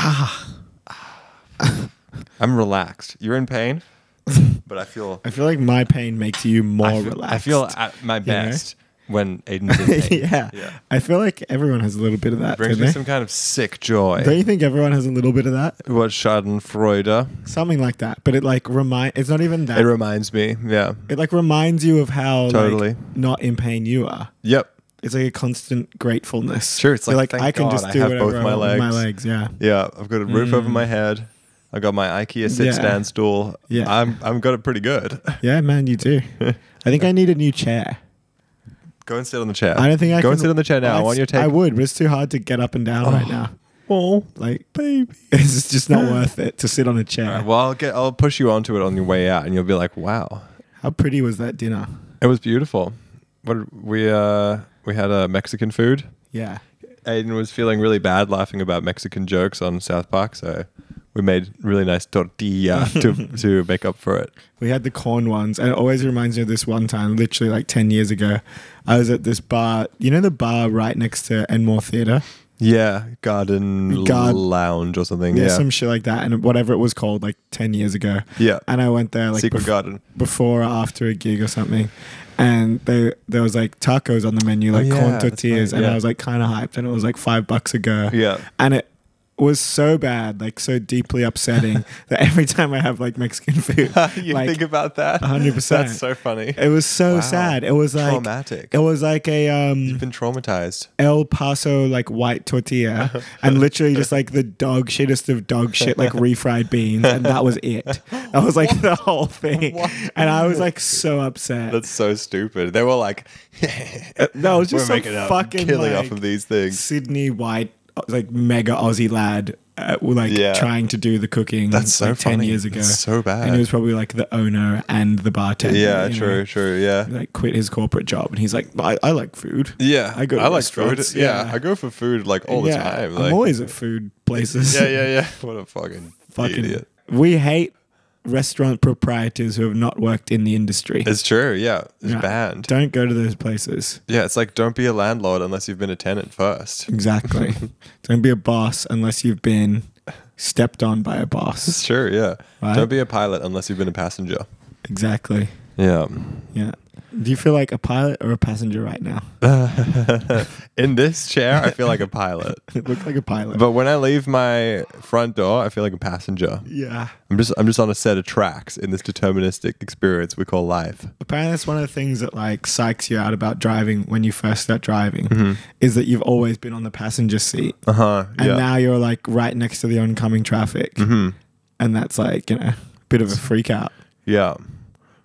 I'm relaxed. You're in pain, but I feel I feel like my pain makes you more I feel, relaxed. I feel at my best when Aiden's in pain. yeah. Yeah. I feel like everyone has a little bit of that. brings me they? some kind of sick joy. Don't you think everyone has a little bit of that? what Schadenfreude? Something like that. But it like remind. It's not even that. It reminds me. Yeah. it like reminds you of how like, Totally. not in pain you are. Yep. It's like a constant gratefulness. Sure, it's You're like, I can God just I do have whatever both my with my legs. legs. Yeah. Yeah. I've got a roof over Mm. my head. I got my IKEA sit Yeah. stand stool. Yeah. I'm I'm got it pretty good. Yeah, man, you do. I think I need a new chair. Go and sit on the chair. I don't think I Go can. and sit on the chair now. I want your take. I would, but it's too hard to get up and down right now. Oh, Like, baby. it's just not worth it to sit on a chair. Right, well, I'll get. I'll push you onto it on your way out, and you'll be like, "Wow, How pretty was that dinner? it was beautiful." What we uh we had a Mexican food. Yeah. Aiden was feeling really bad laughing about Mexican jokes on South Park, so we made really nice tortilla to to make up for it. We had the corn ones, and it always reminds me of this one time, literally like 10 years ago. I was at this bar, you know, the bar right next to Enmore Theatre? Yeah, garden Gar- lounge or something. Yeah, Yeah, some shit like that, and whatever it was called, like 10 years ago. yeah. And I went there like Secret bef- garden. before or after a gig or something. And they, there was like tacos on the menu, Oh, like yeah, corn tortillas, right, and yeah. I was like kind of hyped, and it was like five bucks a go. Yeah. and it was so bad, like so deeply upsetting that every time I have like Mexican food, you like think about that? 100%. That's so funny. it was so Wow. sad. It was like Traumatic. it was like a um You've been traumatized. El Paso like white tortilla and literally just like the dog shittest of dog shit like refried beans and that was it. That was like the whole thing. What? And I was like so upset. That's so stupid. They were like, no, it was just we're some making out, fucking killing like, off of these things. Sydney white like mega Aussie lad uh, like Yeah. trying to do the cooking That's so like 10 funny. years ago. That's so bad. And he was probably like the owner and the bartender. yeah, true, know? true. Yeah. He, like quit his corporate job and he's like I, I like food. Yeah, I go I like food. Yeah. yeah. I go for food like all the Yeah, time. I'm always at food places. yeah, yeah, yeah. What a fucking, fucking idiot. We hate restaurant proprietors who have not worked in the industry. It's true. Yeah, it's Yeah. banned. Don't go to those places. Yeah, it's like don't be a landlord unless you've been a tenant first. Exactly. Don't be a boss unless you've been stepped on by a It's boss. true. Yeah. Right? Don't be a pilot unless you've been a passenger. Exactly. Yeah. Yeah. Do you feel like a pilot or a passenger right now? In this chair, I feel like a pilot. It looks like a pilot. But when I leave my front door, I feel like a passenger. yeah. I'm just I'm just on a set of tracks in this deterministic experience we call life. Apparently, that's one of the things that like psychs you out about driving when you first start driving Mm-hmm. is that you've always been on the passenger seat, Uh huh. and Yeah. now you're like right next to the oncoming traffic, hmm and that's like you know, a bit of a freak out. Yeah.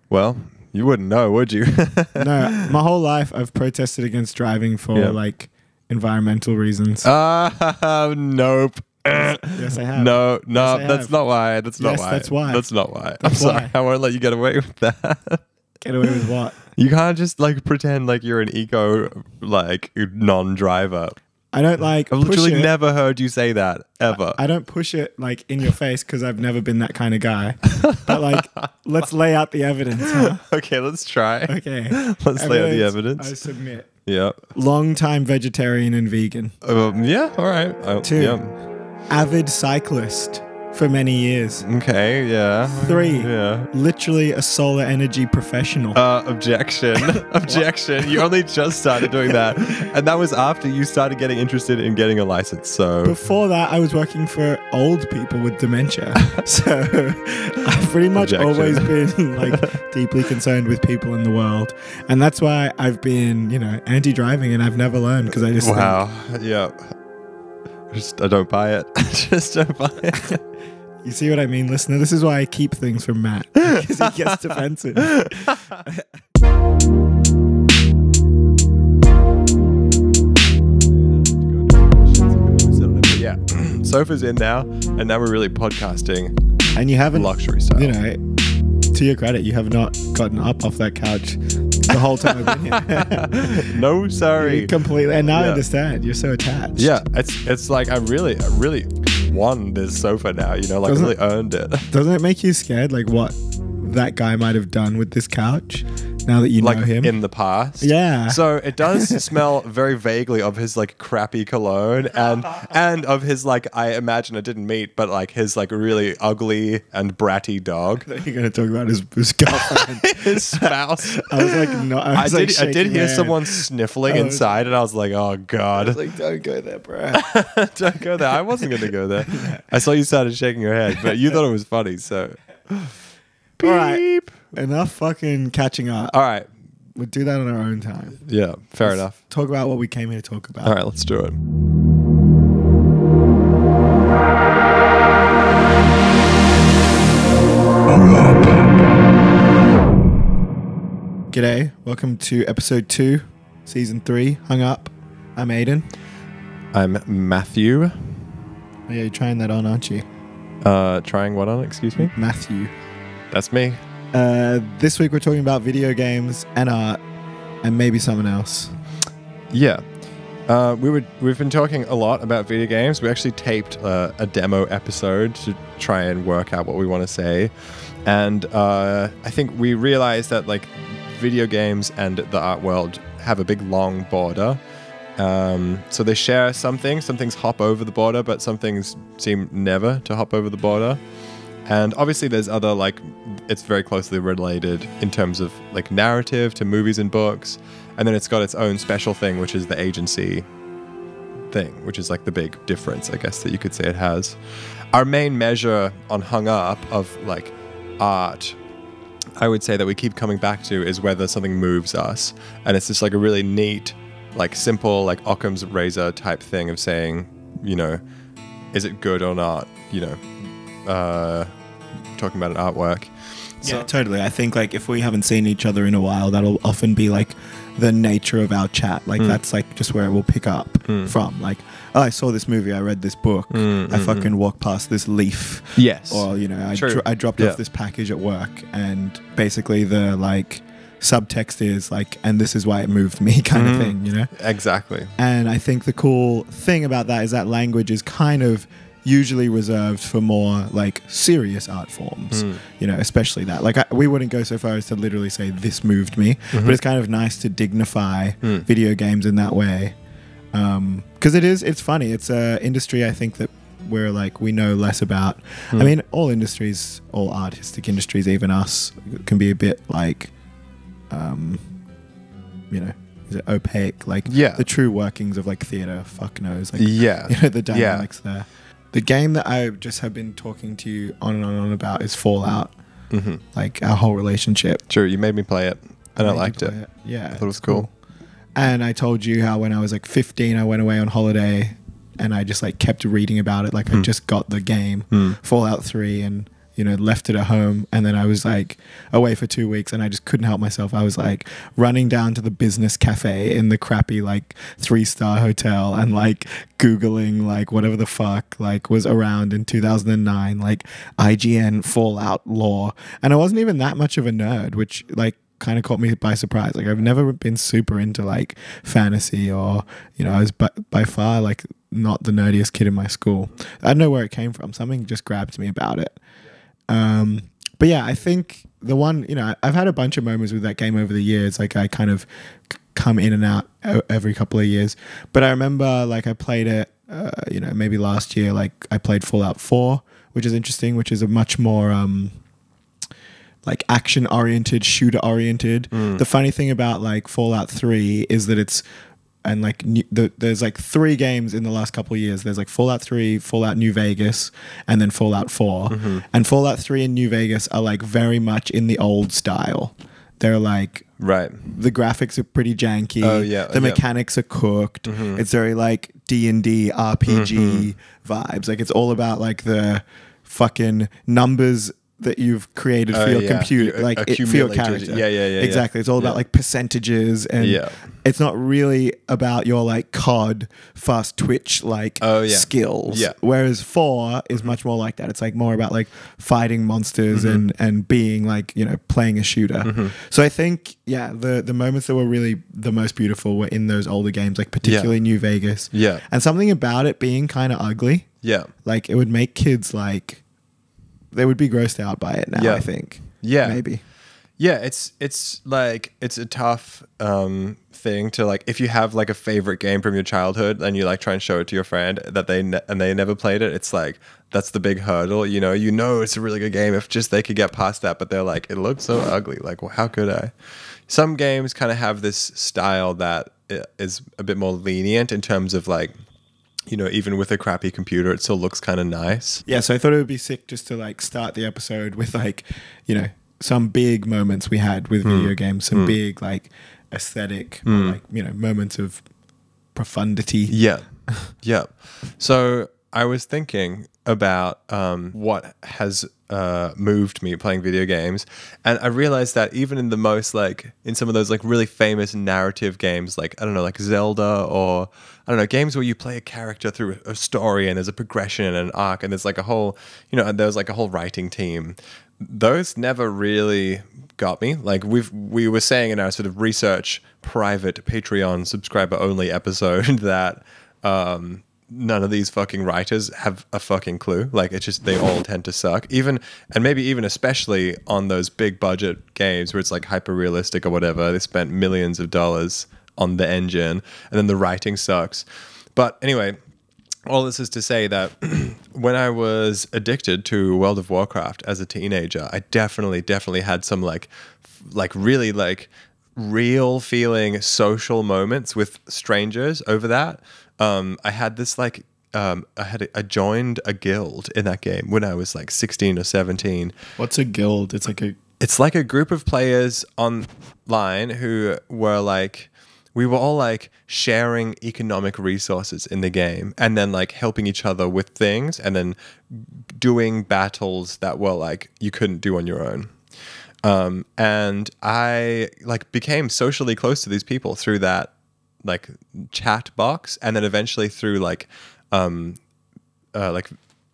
Well, you wouldn't know, would you? no, my whole life I've protested against driving for Yeah. like environmental reasons. Ah, nope. yes, I have. No, no, Yes, that's have. not why. That's not Yes, why. that's why. That's not why. I'm That's sorry. I won't let you get away with that. Get away with what? you can't just like pretend like you're an eco like non-driver. I don't like. I've literally it. never heard you say that ever. I don't push it like in your face because I've never been that kind of guy. But like, let's lay out the evidence. Huh? okay, let's try. Okay. Let's lay out the evidence. I submit. Yeah. Long time vegetarian and vegan. Um, yeah. All right. I- Two. Yeah. Avid cyclist for many years. Okay. Yeah. Three. Yeah. Literally a solar energy professional. Uh, objection. objection. You only just started doing that, and that was after you started getting interested in getting a license. So Before that, I was working for old people with dementia. So I've pretty much Objection. always been like deeply concerned with people in the world. And that's why I've been, you know, anti driving and I've never learned because I just think- wow. Yeah. Just I don't buy it. just don't buy it. you see what I mean, listener? This is why I keep things from Matt because he gets defensive. Yeah, sofa's in now, and now we're really podcasting And you haven't, luxury style. you know, to your credit, you have not gotten up off that couch the whole time I've been here. no, sorry. Completely. And now I understand. You're so attached. Yeah, it's it's like I really I really won this sofa now. You know, like Doesn't- I really earned it. Doesn't it make you scared, like what that guy might have done with this couch? now that you like know him. in the past. Yeah. So it does smell very vaguely of his like crappy cologne and and of his like I imagine I didn't meet, but like his like really ugly and bratty dog. You're gonna talk about his, his girlfriend. his spouse. I was like, no. I, I was did. I did hear my someone sniffling was- inside, and I was like, "Oh God, like, don't go there, bro. don't go there." I wasn't going to go there. I saw you started shaking your head, but you thought it was funny. So, All right. Enough fucking catching up. All right. We'll do that on our own time. Yeah. Fair enough. Talk about what we came here to talk about. All right. Let's do it. G'day. Welcome to episode two, season three. Hung up. I'm Aiden. I'm Matthew. Oh, yeah, you're trying that on, aren't you? Uh, trying what on? Excuse me. Matthew. That's me. Uh, this week we're talking about video games and art, and maybe someone else. Yeah. Uh, we would we've been talking a lot about video games. We actually taped uh, a demo episode to try and work out what we want to say, and uh, I think we realized that like video games and the art world have a big long border. Um, so they share some things. Some things hop over the border, but some things seem never to hop over the border. And obviously, there's other like it's very closely related in terms of like narrative to movies and books, and then it's got its own special thing, which is the agency thing, which is like the big difference, I guess that you could say it has. Our main measure on Hung Up of like art, I would say that we keep coming back to is whether something moves us, and it's just like a really neat, like simple, like Occam's razor type thing of saying, you know, is it good or not? You know, uh, talking about an artwork. yeah, totally. I think like if we haven't seen each other in a while, that'll often be like the nature of our chat. Like hmm. that's like just where it will pick up hmm. from. Like, oh, I saw this movie, I read this book, hmm, I fucking walked past this leaf, Yes. or you know, I, dro- I dropped Yeah. off this package at work, and basically the like subtext is like, and this is why it moved me, kind of thing. You know. exactly. And I think the cool thing about that is that language is kind of usually reserved for more like serious art forms, hmm. you know, especially that. Like, I, we wouldn't go so far as to literally say this moved me, but mm-hmm. it's kind of nice to dignify hmm. video games in that way. Um, because it is, it's funny. It's an industry I think that we're like, we know less about. I hmm. mean, all industries, all artistic industries, even us, can be a bit like, um, you know, is it opaque? Like, Yeah. the true workings of like theater, fuck knows. Like, Yeah. you know, the Yeah. dynamics there. The game that I just have been talking to you on and on and on about is Fallout. hmm Like our whole relationship. True. You made me play it, and I liked it. play Yeah, I thought it was it's cool. And I told you how when I was like 15, I went away on holiday, and I just like kept reading about it. Like I just got the game, Hmm. Fallout Three, and you know left it at home. And then I was like away for two weeks, and I just couldn't help myself. I was like running down to the business cafe in the crappy like three star hotel, and like googling like whatever the fuck like was around in 2009, like IGN Fallout lore. And I wasn't even that much of a nerd, which like kind of caught me by surprise. Like I've never been super into like fantasy or you know I was by, by far like not the nerdiest kid in my school. I don't know where it came from. Something just grabbed me about it. Um, but yeah, I think the one you know I've had a bunch of moments with that game over the years. Like I kind of come in and out every couple of years. But I remember like I played it. Uh, you know, maybe last year, like I played Fallout Four, which is interesting, which is a much more um, like action oriented, shooter oriented. The funny thing about like Fallout 3 is that it's and like new, the, there's like three games in the last couple of years. There's like Fallout 3, Fallout New Vegas, and then Fallout 4. Mm-hmm. And Fallout 3 and New Vegas are like very much in the old style. They're like Right. the graphics are pretty janky. Oh, yeah, the yeah. mechanics are cooked. Mm-hmm. It's very like D and D RPG mm-hmm. vibes. Like it's all about like the fucking numbers that you've created for Oh, your yeah. computer, like it, for your character. Yeah, yeah, yeah, yeah. Exactly. It's all about Yeah. like percentages and Yeah. it's not really about your like COD fast twitch like Oh, yeah. skills. Yeah. Whereas four is much more like that. It's like more about like fighting monsters Mm-hmm. and and being like you know playing a shooter. So I think yeah, the the moments that were really the most beautiful were in those older games, like particularly New Vegas. Yeah. And something about it being kind of ugly, Yeah. like it would make kids like they would be grossed out by it now. Yeah. I think. Yeah. Maybe. Yeah, it's it's like it's a tough um, thing to like if you have like a favorite game from your childhood and you like try and show it to your friend that they ne- and they never played it. It's like that's the big hurdle. You know, you know it's a really good game if just they could get past that, but they're like it looks so ugly. Like, well, how could I? Some games kind of have this style that is a bit more lenient in terms of like, you know, even with a crappy computer, it still looks kind of nice. Yeah, so I thought it would be sick just to like start the episode with like, you know, some big moments we had with Hmm. video games, some big like aesthetic, or, like you know, moments of profundity. Yeah. yeah. So I was thinking about um, what has uh, moved me playing video games. And I realized that even in the most, like, in some of those, like, really famous narrative games, like, I don't know, like Zelda or, I don't know, games where you play a character through a story and there's a progression and an arc and there's like a whole, you know, there's like a whole writing team. Those never really got me. Like we've we were saying in our sort of research private Patreon subscriber only episode that um none of these fucking writers have a fucking clue. Like it's just they all tend to suck. Even and maybe even especially on those big budget games where it's like hyper realistic or whatever. They spent millions of dollars on the engine and then the writing sucks. But anyway, all this is to say that when I was addicted to World of Warcraft as a teenager, I definitely, definitely had some like, like really like real feeling social moments with strangers over that. Um, I had this like, um, I had I joined a guild in that game when I was like 16 or 17 What's a guild? It's like a it's like a group of players online who were like we were all like sharing economic resources in the game and then like helping each other with things and then doing battles that were like you couldn't do on your own um, and i like became socially close to these people through that like chat box and then eventually through like um, uh, like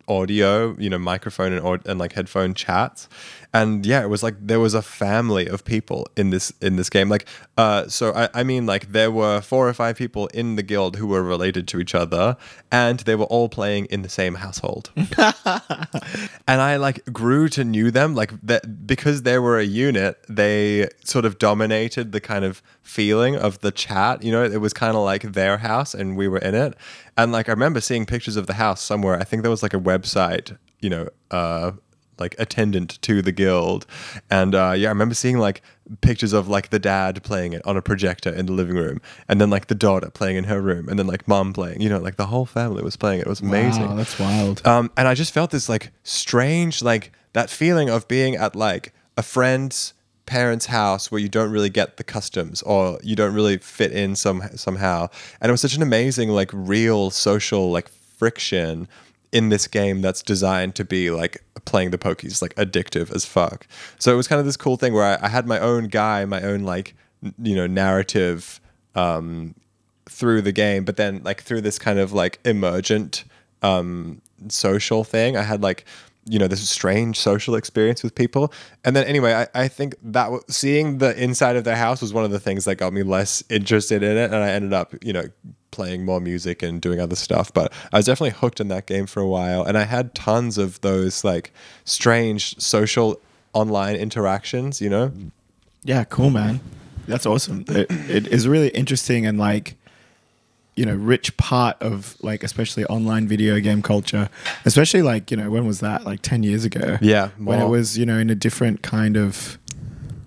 audio, you know, microphone and, and like headphone chats. And yeah, it was like there was a family of people in this in this game. Like, uh, so I, I mean, like there were four or five people in the guild who were related to each other, and they were all playing in the same household. and I like grew to knew them like that because they were a unit. They sort of dominated the kind of feeling of the chat. You know, it was kind of like their house, and we were in it. And like I remember seeing pictures of the house somewhere. I think there was like a website. You know, uh, like attendant to the guild, and uh, yeah, I remember seeing like pictures of like the dad playing it on a projector in the living room, and then like the daughter playing in her room, and then like mom playing. You know, like the whole family was playing it. It was amazing. Wow, that's wild. Um, and I just felt this like strange, like that feeling of being at like a friend's parents' house where you don't really get the customs or you don't really fit in some somehow. And it was such an amazing, like real social like friction in this game that's designed to be like playing the pokies like addictive as fuck. So it was kind of this cool thing where I, I had my own guy, my own like n- you know narrative um, through the game, but then like through this kind of like emergent um, social thing, I had like you know this strange social experience with people. And then anyway, I, I think that w- seeing the inside of their house was one of the things that got me less interested in it, and I ended up you know playing more music and doing other stuff. But I was definitely hooked in that game for a while, and I had tons of those like strange social online interactions. You know. Yeah, cool, man. That's awesome. It, it is really interesting and like, you know, rich part of like, especially online video game culture. Especially like, you know, when was that? Like ten years ago. Yeah, when it was, you know, in a different kind of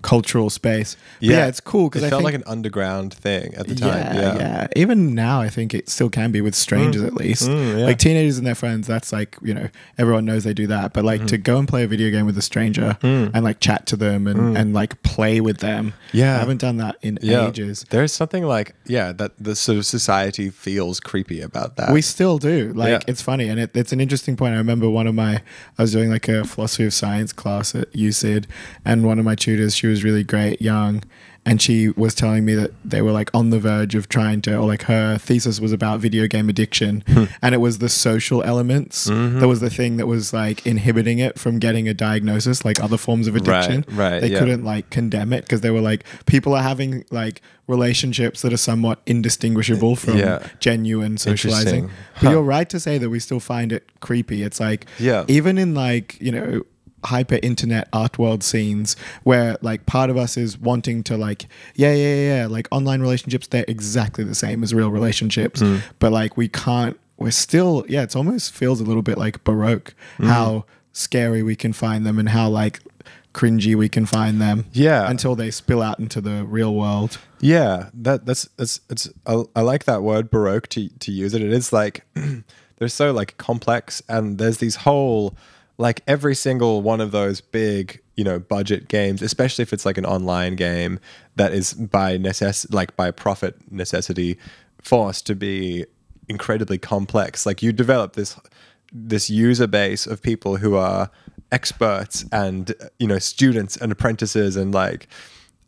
cultural space. But yeah, it's cool because it I felt think like an underground thing at the time. yeah, yeah, Even now, I think it still can be with strangers at least. Mm, yeah. Like teenagers and their friends, that's like you know everyone knows they do that. But like Mm. to go and play a video game with a stranger and like chat to them and, and like play with them. Mm. Yeah. I haven't done that in yeah. ages. There's something like yeah that the sort of society feels creepy about that. We still do. Like Yeah. it's funny, and it, it's an interesting point. I remember one of my, I was doing like a philosophy of science class at USYD, and one of my tutors, she was really great, young, and she was telling me that they were like on the verge of trying to, or like her thesis was about video game addiction, Hmm. and it was the social elements Mm-hmm. that was the thing that was like inhibiting it from getting a diagnosis, like other forms of addiction. right, right. They yeah. couldn't like condemn it because they were like people are having like relationships that are somewhat indistinguishable from Yeah. genuine socializing. Interesting. But you're right to say that we still find it creepy. It's like, Yeah. even in like, you know, hyper internet art world scenes where like part of us is wanting to like yeah yeah yeah yeah, like online relationships they're exactly the same as real relationships hmm. but like we can't we're still yeah it's almost feels a little bit like baroque hmm. how scary we can find them and how like cringy we can find them Yeah. until they spill out into the real world Yeah, that that's it's it's I, I like that word baroque to to use it. It is like they're so like complex and there's these whole like every single one of those big, you know, budget games, especially if it's like an online game that is by necess like by profit necessity forced to be incredibly complex. Like you develop this this user base of people who are experts and you know students and apprentices and like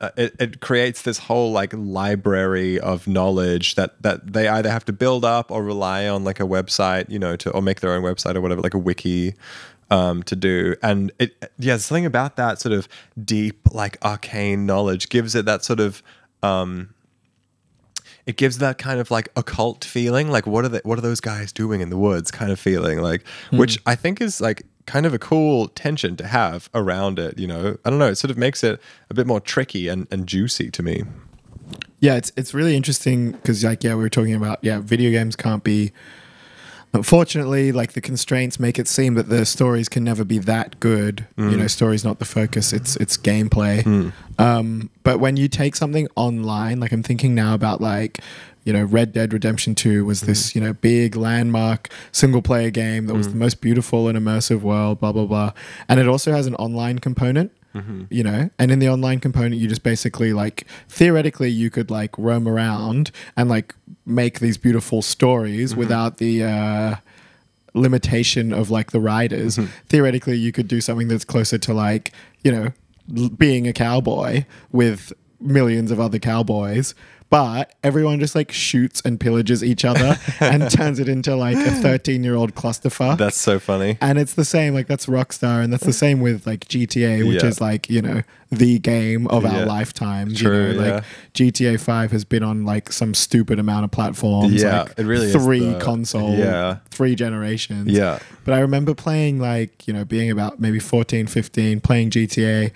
uh, it, it creates this whole like library of knowledge that that they either have to build up or rely on like a website you know to or make their own website or whatever like a wiki um, to do. And it yeah something about that sort of deep like arcane knowledge gives it that sort of um, it gives that kind of like occult feeling. Like what are they what are those guys doing in the woods kind of feeling like which i think is like kind of a cool tension to have around it you know? I don't know. It sort of makes it a bit more tricky and, and juicy to me. Yeah, it's it's really interesting because like yeah, we were talking about yeah, video games can't be. Unfortunately, like the constraints make it seem that the stories can never be that good. You mm. know, story's not the focus; it's it's gameplay. Mm. Um, but when you take something online, like I'm thinking now about like you know, Red Dead Redemption Two was this mm. you know big landmark single player game that was the most beautiful and immersive world. Blah blah blah, and it also has an online component Mm-hmm. you know and in the online component you just basically like theoretically you could like roam around and like make these beautiful stories mm-hmm. without the uh limitation of like the riders. Mm-hmm. Theoretically you could do something that's closer to like you know l- being a cowboy with millions of other cowboys but everyone just like shoots and pillages each other and turns it into like a 13 year old clusterfuck that's so funny and it's the same like that's rockstar and that's the same with like gta which Yeah. is like you know the game of our Yeah. lifetime True, you know like gta 5 has been on like some stupid amount of platforms Yeah, like it really is three console yeah. three generations Yeah. but i remember playing like you know being about maybe 14 15 playing gta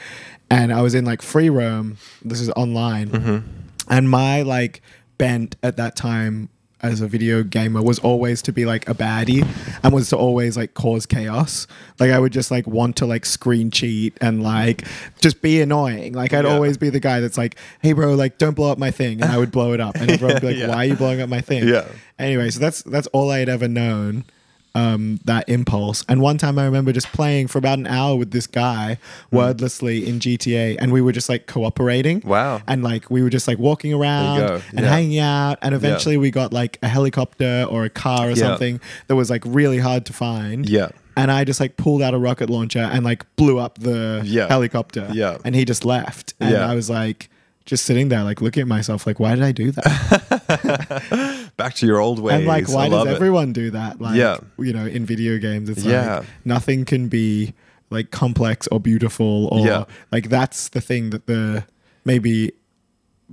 and i was in like free roam this is online Mm-hmm. And my like bent at that time as a video gamer was always to be like a baddie and was to always like cause chaos like i would just like want to like screen cheat and like just be annoying like i'd Yeah. always be the guy that's like hey bro like don't blow up my thing and i would blow it up and everyone would be like Yeah. why are you blowing up my thing Yeah. anyway so that's that's all i had ever known um, that impulse. And one time I remember just playing for about an hour with this guy Hmm. wordlessly in GTA, and we were just like cooperating. Wow. And like we were just like walking around and Yeah. hanging out, and eventually we got like a helicopter or a car or Yeah. something that was like really hard to find. Yeah. And I just like pulled out a rocket launcher and like blew up the Yeah. helicopter. Yeah. And he just left. And Yeah. I was like, just sitting there, like looking at myself, like, why did I do that? back to your old ways And like, why does love it. everyone do that? Like, Yeah. you know, in video games, it's Yeah. like nothing can be like complex or beautiful or Yeah. like that's the thing that the maybe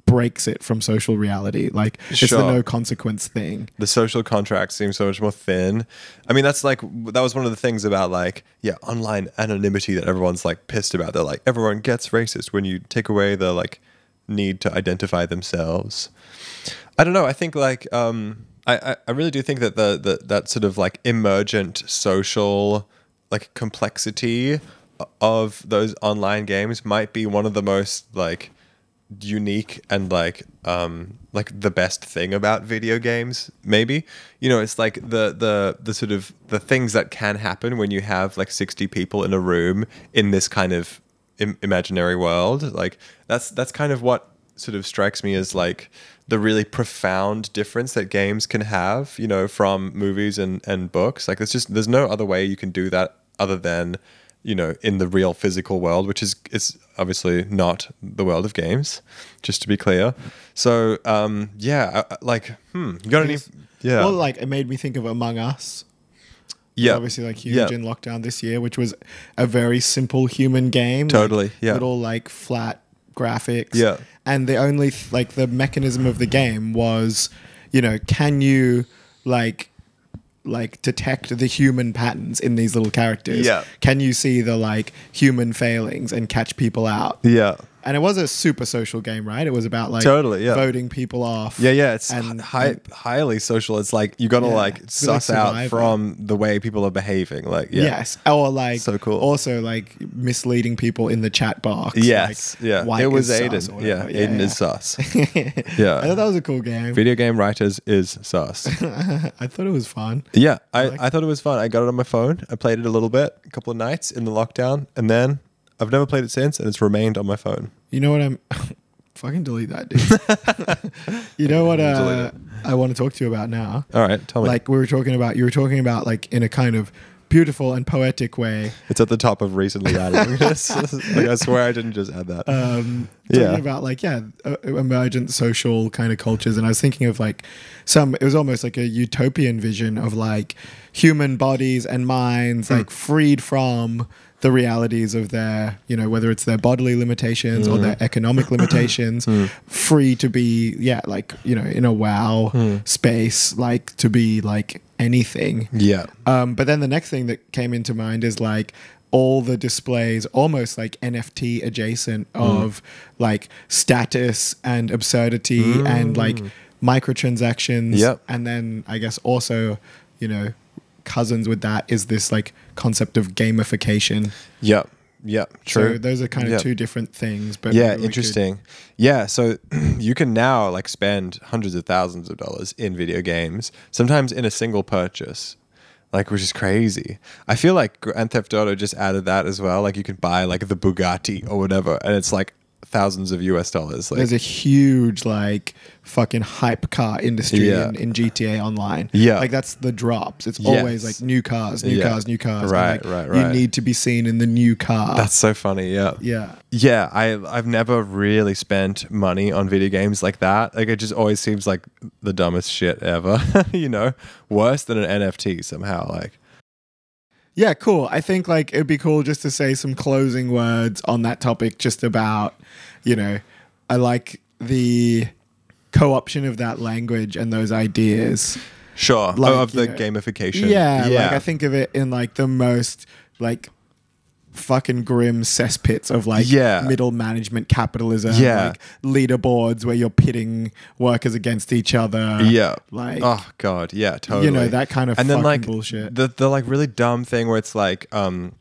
breaks it from social reality. Like it's the no consequence thing. the social contract seems so much more thin. I mean, that's like that was one of the things about like yeah, online anonymity that everyone's like pissed about. They're like everyone gets racist when you take away the like need to identify themselves. I don't know. I think like um, I, I really do think that the the that sort of like emergent social like complexity of those online games might be one of the most like unique and like um like the best thing about video games maybe you know it's like the the the sort of the things that can happen when you have like 60 people in a room in this kind of Im- imaginary world like that's that's kind of what sort of strikes me as like the really profound difference that games can have you know from movies and and books. Like there's just there's no other way you can do that other than you know in the real physical world which is is obviously not the world of games just to be clear. So um yeah I, I- like hmm you got any yeah. Well, like it made me think of Among Us. Yeah Obviously, like huge yeah in lockdown this year, which was a very simple human game. like, Totally, yeah. Little like flat graphics. Yeah. And the only th- like the mechanism of the game was, you know, can you like like detect the human patterns in these little characters? Yeah. Can you see the like human failings and catch people out? Yeah. And it was a super social game, right? It was about like Totally, yeah. voting people off. Yeah, yeah, it's And- hi- highly social. It's like you got to Yeah, like it's like suss out from the way people are behaving. Like, yeah. Yes. Or like So cool. also like misleading people in the chat box. Yes, like, yeah. white It was Aiden. Yeah, whatever. Aiden is sus. Yeah, I thought that was a cool game. Video game writers is sus. I thought it was fun. Yeah, I, like I thought it was fun. I got it on my phone. I played it a little bit, a couple of nights in the lockdown, and then I've never played it since, and it's remained on my phone. You know what I'm fucking delete that dude. you know what uh. I want to talk to you about now? All right, tell me. Like we were talking about you were talking about like in a kind of beautiful and poetic way. it's at the top of recently this. like, I swear I didn't just add that. um, talking Yeah. about like yeah, uh, emergent social kind of cultures, and I was thinking of like some. It was almost like a utopian vision of like human bodies and minds like freed from the realities of their, you know, whether it's their bodily limitations or their economic limitations, free to be, yeah, like you know, in a wow space, like to be like anything. yeah. Um, but then the next thing that came into mind is like all the displays, almost like NFT adjacent Mm. of like status and absurdity and like microtransactions. Yep. And then I guess also, you know, cousins with that is this like concept of gamification. Yep. Yep. True. So those are kind of two different things. But yeah, we could- interesting. Yeah, so you can now like spend hundreds of thousands of dollars in video games, sometimes in a single purchase. Like which is crazy. I feel like Grand Theft Auto just added that as well. Like you can buy like the Bugatti or whatever and it's like thousands of US dollars. Like There's a huge like fucking hype car industry Yeah. in, in GTA Online. Yeah. like that's the drops. It's Yes. always like new cars, new Yeah. cars, new cars. Right, like, right, You need to be seen in the new car. that's so funny, yeah. yeah. Yeah, I I've never really spent money on video games like that. Like it just always seems like the dumbest shit ever. you know, worse than an NFT somehow. Like Yeah, cool. I think like it'd be cool just to say some closing words on that topic, just about, you know, I like the co-option of that language and those ideas. sure, Like, oh, of the know, gamification. Yeah, like I think of it in like the most like fucking grim cesspits of like Yeah. middle management capitalism. Yeah. Like leaderboards where you're pitting workers against each other. Yeah. Like oh god, yeah, totally. you know, that kind of and then like bullshit. the the like really dumb thing where it's like um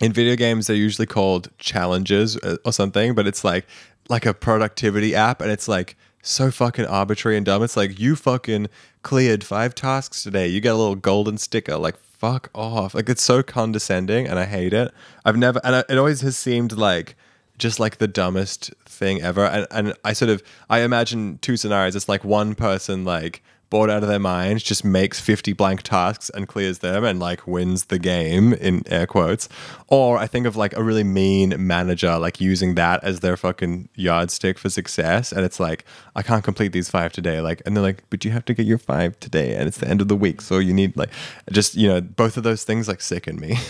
in video games they're usually called challenges uh, or something, but it's like like a productivity app and it's like so fucking arbitrary and dumb. It's like you fucking cleared five tasks today. You get a little golden sticker. Like fuck off. Like it's so condescending and I hate it. I've never and I, it always has seemed like just like the dumbest thing ever. And and I sort of I imagine two scenarios. It's like one person like bored out of their minds just makes 50 blank tasks and clears them and like wins the game in air quotes. Or i think of like a really mean manager like using that as their fucking yardstick for success and it's like i can't complete these five today like and they're like but you have to get your five today and it's the end of the week so you need like just you know both of those things like sicken me.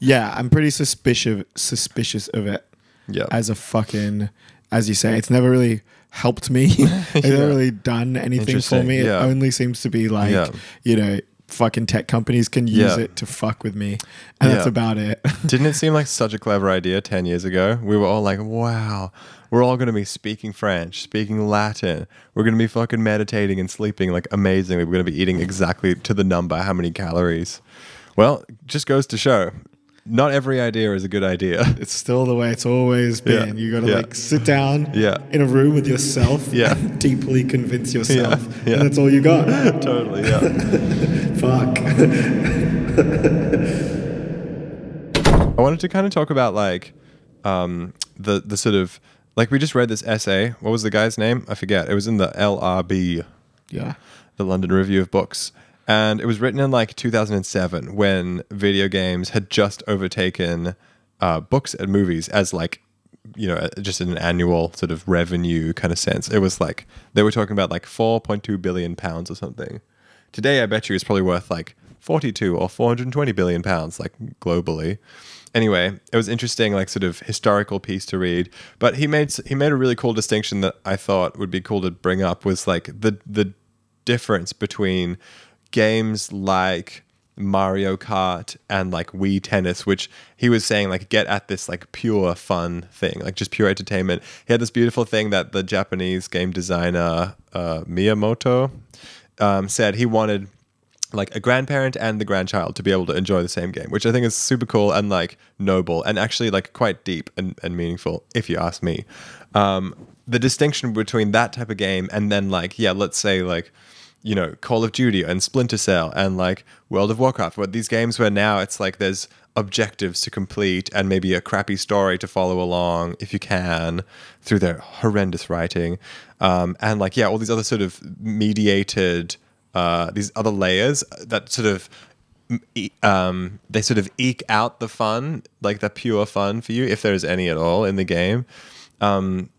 Yeah, I'm pretty suspicious suspicious of it. yeah As a fucking as you say, it's never really helped me. it's Yeah. really done anything for me. yeah. It only seems to be like, Yeah. you know, fucking tech companies can use Yeah. it to fuck with me. And that's about it. Didn't it seem like such a clever idea 10 years ago? We were all like, wow, we're all going to be speaking French, speaking Latin. We're going to be fucking meditating and sleeping like amazingly. We're going to be eating exactly to the number how many calories. Well, just goes to show not every idea is a good idea. it's still the way it's always Yeah. been. You gotta Yeah. like sit down Yeah. in a room with yourself Yeah. and deeply convince yourself. Yeah. And that's all you got. totally, yeah. Fuck. I wanted to kind of talk about like um, the the sort of like we just read this essay. What was the guy's name? I forget. It was in the LRB. yeah. the London Review of Books. And it was written in like 2007 when video games had just overtaken uh, books and movies as like, you know, just in an annual sort of revenue kind of sense. It was like, they were talking about like 4.2 billion pounds or something. Today, I bet you it's probably worth like 42 or 420 billion pounds, like globally. Anyway, it was interesting, like sort of historical piece to read. But he made he made a really cool distinction that I thought would be cool to bring up was like the the difference between games like Mario Kart and like Wii Tennis, which he was saying like get at this like pure fun thing, like just pure entertainment. He had this beautiful thing that the Japanese game designer uh, Miyamoto um, said he wanted like a grandparent and the grandchild to be able to enjoy the same game, which I think is super cool and like noble and actually like quite deep and, and meaningful, if you ask me. Um, the distinction between that type of game and then like, yeah, let's say like, you know, Call of Duty and Splinter Cell and like World of Warcraft, where these games where now it's like there's objectives to complete and maybe a crappy story to follow along if you can through their horrendous writing. Um, and like, yeah, all these other sort of mediated uh, these other layers that sort of um, they sort of eke out the fun, like the pure fun for you, if there's any at all in the game. Um,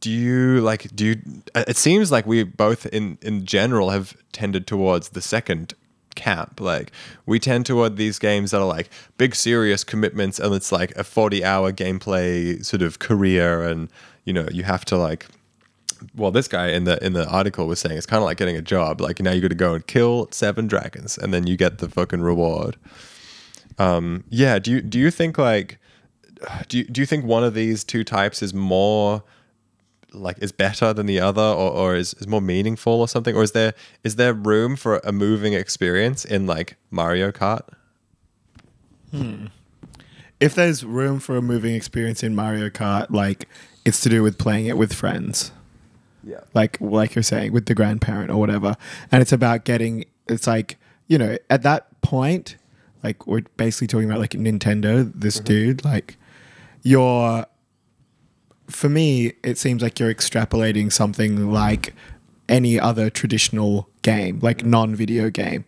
do you like? Do you? It seems like we both, in in general, have tended towards the second camp. Like we tend toward these games that are like big, serious commitments, and it's like a forty-hour gameplay sort of career, and you know you have to like well, this guy in the in the article was saying it's kind of like getting a job. Like now you got to go and kill seven dragons, and then you get the fucking reward. Um, yeah. Do you do you think like do you, do you think one of these two types is more like is better than the other, or, or is, is more meaningful or something, or is there is there room for a moving experience in like Mario Kart? Hmm. If there's room for a moving experience in Mario Kart, like it's to do with playing it with friends. Yeah. like like you're saying with the grandparent or whatever and it's about getting it's like you know at that point like we're basically talking about like nintendo this mm-hmm. dude like you're for me it seems like you're extrapolating something like any other traditional game like non-video game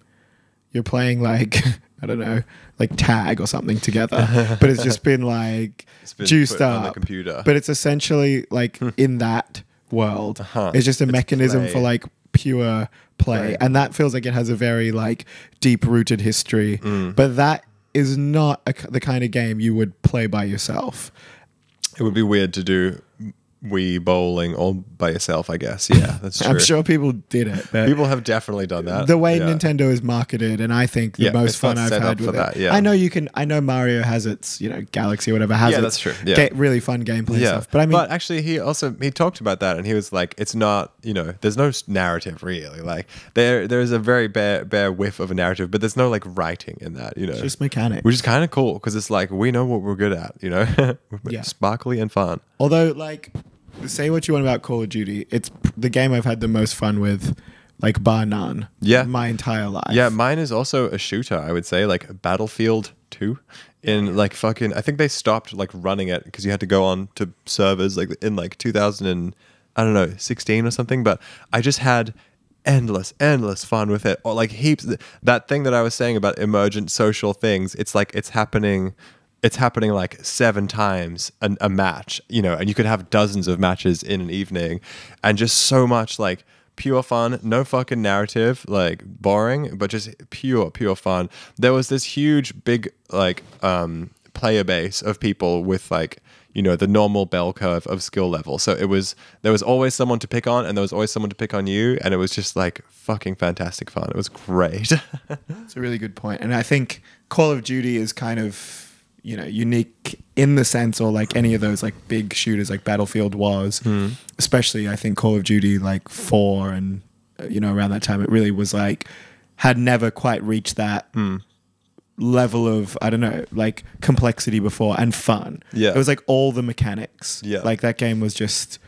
you're playing like I don't know, like tag or something together, but it's just been like been juiced put on the up. computer. But it's essentially like in that world, Uh-huh. it's just a It's mechanism play. for like pure play, Right. and that feels like it has a very like deep rooted history. Mm. But that is not a, the kind of game you would play by yourself. It would be weird to do Wii bowling all by yourself. I guess. Yeah, that's true. I'm sure people did it. But people have definitely done that. the way Yeah. Nintendo is marketed, and I think the Yeah, most fun I've had with it. that, yeah. I know you can. I know Mario has its, you know, Galaxy or whatever has Yeah, that's true, yeah. ga- really fun gameplay stuff. But I mean, but actually, he also he talked about that, and he was like, "It's not, you know, there's no narrative really. Like there there is a very bare bare whiff of a narrative, but there's no like writing in that, you know, it's just mechanic, which is kind of cool because it's like we know what we're good at, you know, Yeah. sparkly and fun. Although, like, say what you want about Call of Duty, it's the game I've had the most fun with, like bar none. Yeah. my entire life. Yeah, mine is also a shooter. I would say like Battlefield Two. In like fucking, I think they stopped like running it because you had to go on to servers like in like 2000 and I don't know 16 or something. But I just had endless, endless fun with it. Or like heaps. That thing that I was saying about emergent social things. It's like it's happening. It's happening like seven times a, match, you know, and you could have dozens of matches in an evening, and just so much like pure fun, no fucking narrative, like boring, but just pure, pure fun. There was this huge, big, like, um, player base of people with like, you know, the normal bell curve of skill level. So it was, there was always someone to pick on, and there was always someone to pick on you, and it was just like fucking fantastic fun. It was great. It's a really good point, and I think Call of Duty is kind of you know unique in the sense, or like any of those like big shooters like Battlefield was, especially I think Call of Duty like four and uh, you know around that time it really was like had never quite reached that. level of I don't know like complexity before and fun. Yeah. it was like all the mechanics. Yeah. like that game was just.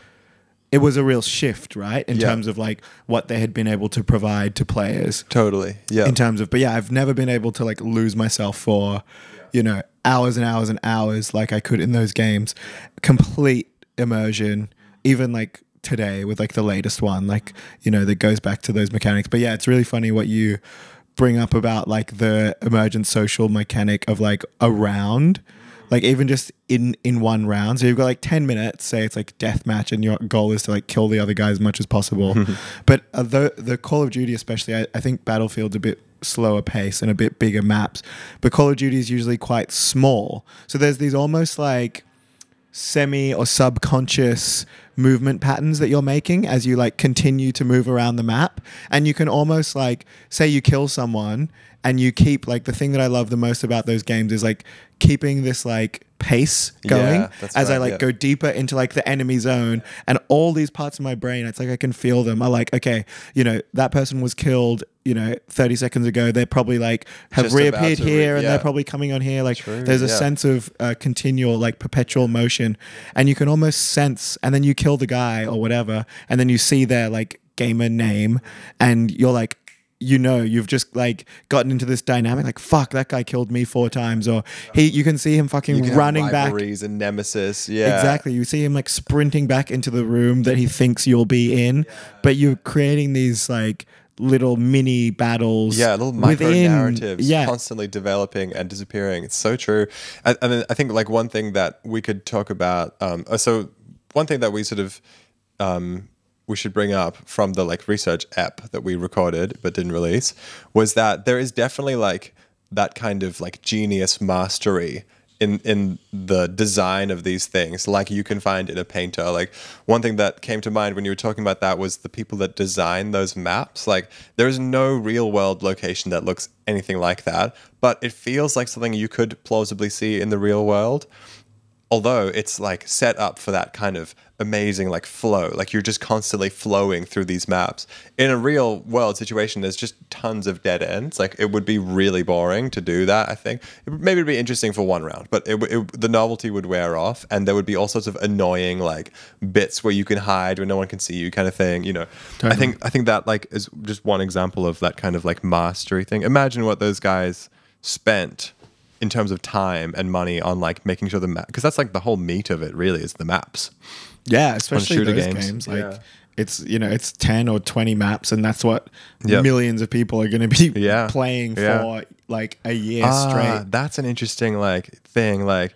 It was a real shift, right, in Yeah. terms of like what they had been able to provide to players totally. Yeah. in terms of but yeah i've never been able to like lose myself for you know hours and hours and hours like i could in those games. Complete immersion even like today with like the latest one like you know that goes back to those mechanics. But yeah it's really funny what you bring up about like the emergent social mechanic of like a round like even just in in one round. So you've got like 10 minutes say it's like death match and your goal is to like kill the other guy as much as possible. But uh, the the call of duty especially I, I think battlefield's a bit slower pace and a bit bigger maps but call of duty is usually quite small. So there's these almost like semi or subconscious movement patterns that you're making as you like continue to move around the map. And you can almost like say you kill someone and you keep like the thing that I love the most about those games is like keeping this like pace going Yeah, as I like yeah. go deeper into like the enemy zone and all these parts of my brain it's like I can feel them are like okay you know that person was killed you know 30 seconds ago they're probably like have Just reappeared re- here and yeah. they're probably coming on here like True, there's a sense of uh, continual like perpetual motion and you can almost sense and then you kill the guy or whatever and then you see their like gamer name and you're like you know you've just like gotten into this dynamic like fuck that guy killed me four times or he you can see him fucking can have running back rivalries and nemesis. Yeah, Exactly. You see him like sprinting back into the room that he thinks you'll be in, but you're creating these like little mini battles. Yeah, little micro within- narratives Yeah. constantly developing and disappearing. It's so true. And, and then I think like one thing that we could talk about. Um, uh, so one thing that we sort of um, we should bring up from the like research app that we recorded but didn't release was that there is definitely like that kind of like genius mastery in in the design of these things. Like you can find in a painter. Like one thing that came to mind when you were talking about that was the people that design those maps. Like there's no real world location that looks anything like that but it feels like something you could plausibly see in the real world although it's like set up for that kind of amazing like flow. Like you're just constantly flowing through these maps. In a real world situation there's just tons of dead ends. Like it would be really boring to do that i think. It, maybe it'd be interesting for one round but it, it, the novelty would wear off and there would be all sorts of annoying like bits where you can hide where no one can see you kind of thing you know. I think i think that like is just one example of that kind of like mastery thing. Imagine what those guys spent in terms of time and money on like making sure the map because that's like the whole meat of it really is the maps Yeah, especially shooter those games. games. Like Yeah. it's you know it's ten or twenty maps, and that's what Yep. millions of people are going to be Yeah. playing Yeah. for like a year Ah, straight. that's an interesting like thing like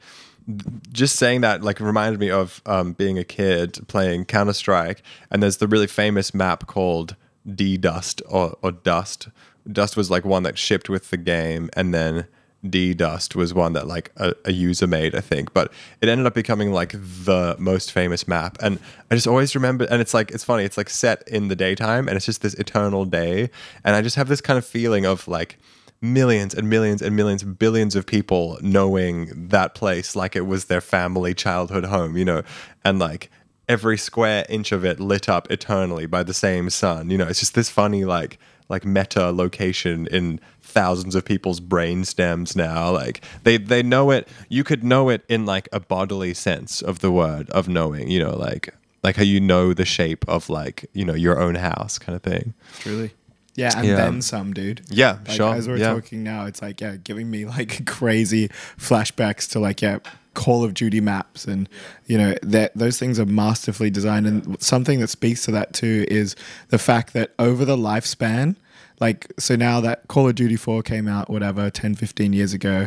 just saying that like reminded me of um, being a kid playing Counter Strike, and there's the really famous map called D Dust or, or Dust. Dust was like one that shipped with the game, and then D Dust was one that like a, a user made, I think. But it ended up becoming like the most famous map, and I just always remember. And it's like it's funny. It's like set in the daytime, and it's just this eternal day, and I just have this kind of feeling of like millions and millions and millions billions of people knowing that place like it was their family childhood home you know and like every square inch of it lit up eternally by the same sun you know it's just this funny like like meta location in thousands of people's brain stems now like they they know it you could know it in like a bodily sense of the word of knowing you know like like how you know the shape of like you know your own house kind of thing Truly. Yeah, and Yeah. then some, dude. Yeah, Like, sure, As we're yeah. talking now, it's like yeah, giving me like crazy flashbacks to like yeah, Call of Duty maps, and you know that those things are masterfully designed. And something that speaks to that too is the fact that over the lifespan, like so now that Call of Duty 4 came out, whatever, 10, 15 years ago.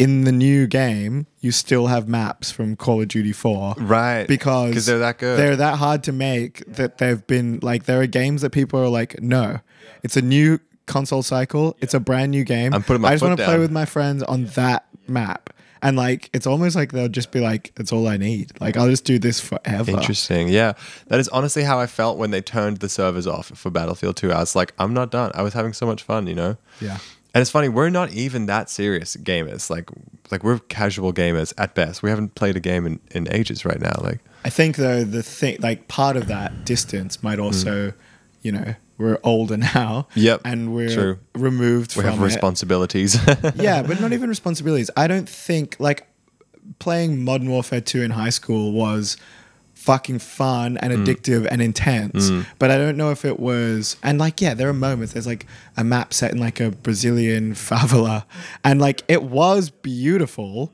In the new game, you still have maps from Call of Duty 4. Right. Because they're that good. They're that hard to make that they've been like there are games that people are like no it's a new console cycle it's a brand new game I'm putting my i just want to play with my friends on that map and like it's almost like they'll just be like "It's all i need like i'll just do this forever Interesting. Yeah. That is honestly how I felt when they turned the servers off for Battlefield 2. I was like, I'm not done. I was having so much fun, you know? yeah And it's funny, we're not even that serious gamers. Like like we're casual gamers at best. We haven't played a game in, in ages right now. Like i think though the thing like part of that distance might also mm. you know we're older now Mm. Yep, and we're true. removed we from have it. responsibilities. yeah, but not even responsibilities. I don't think like playing Modern Warfare 2 in high school was fucking fun and Mm. addictive and intense. But I don't know if it was and like yeah, there are moments there's like a map set in like a Brazilian favela and like it was beautiful.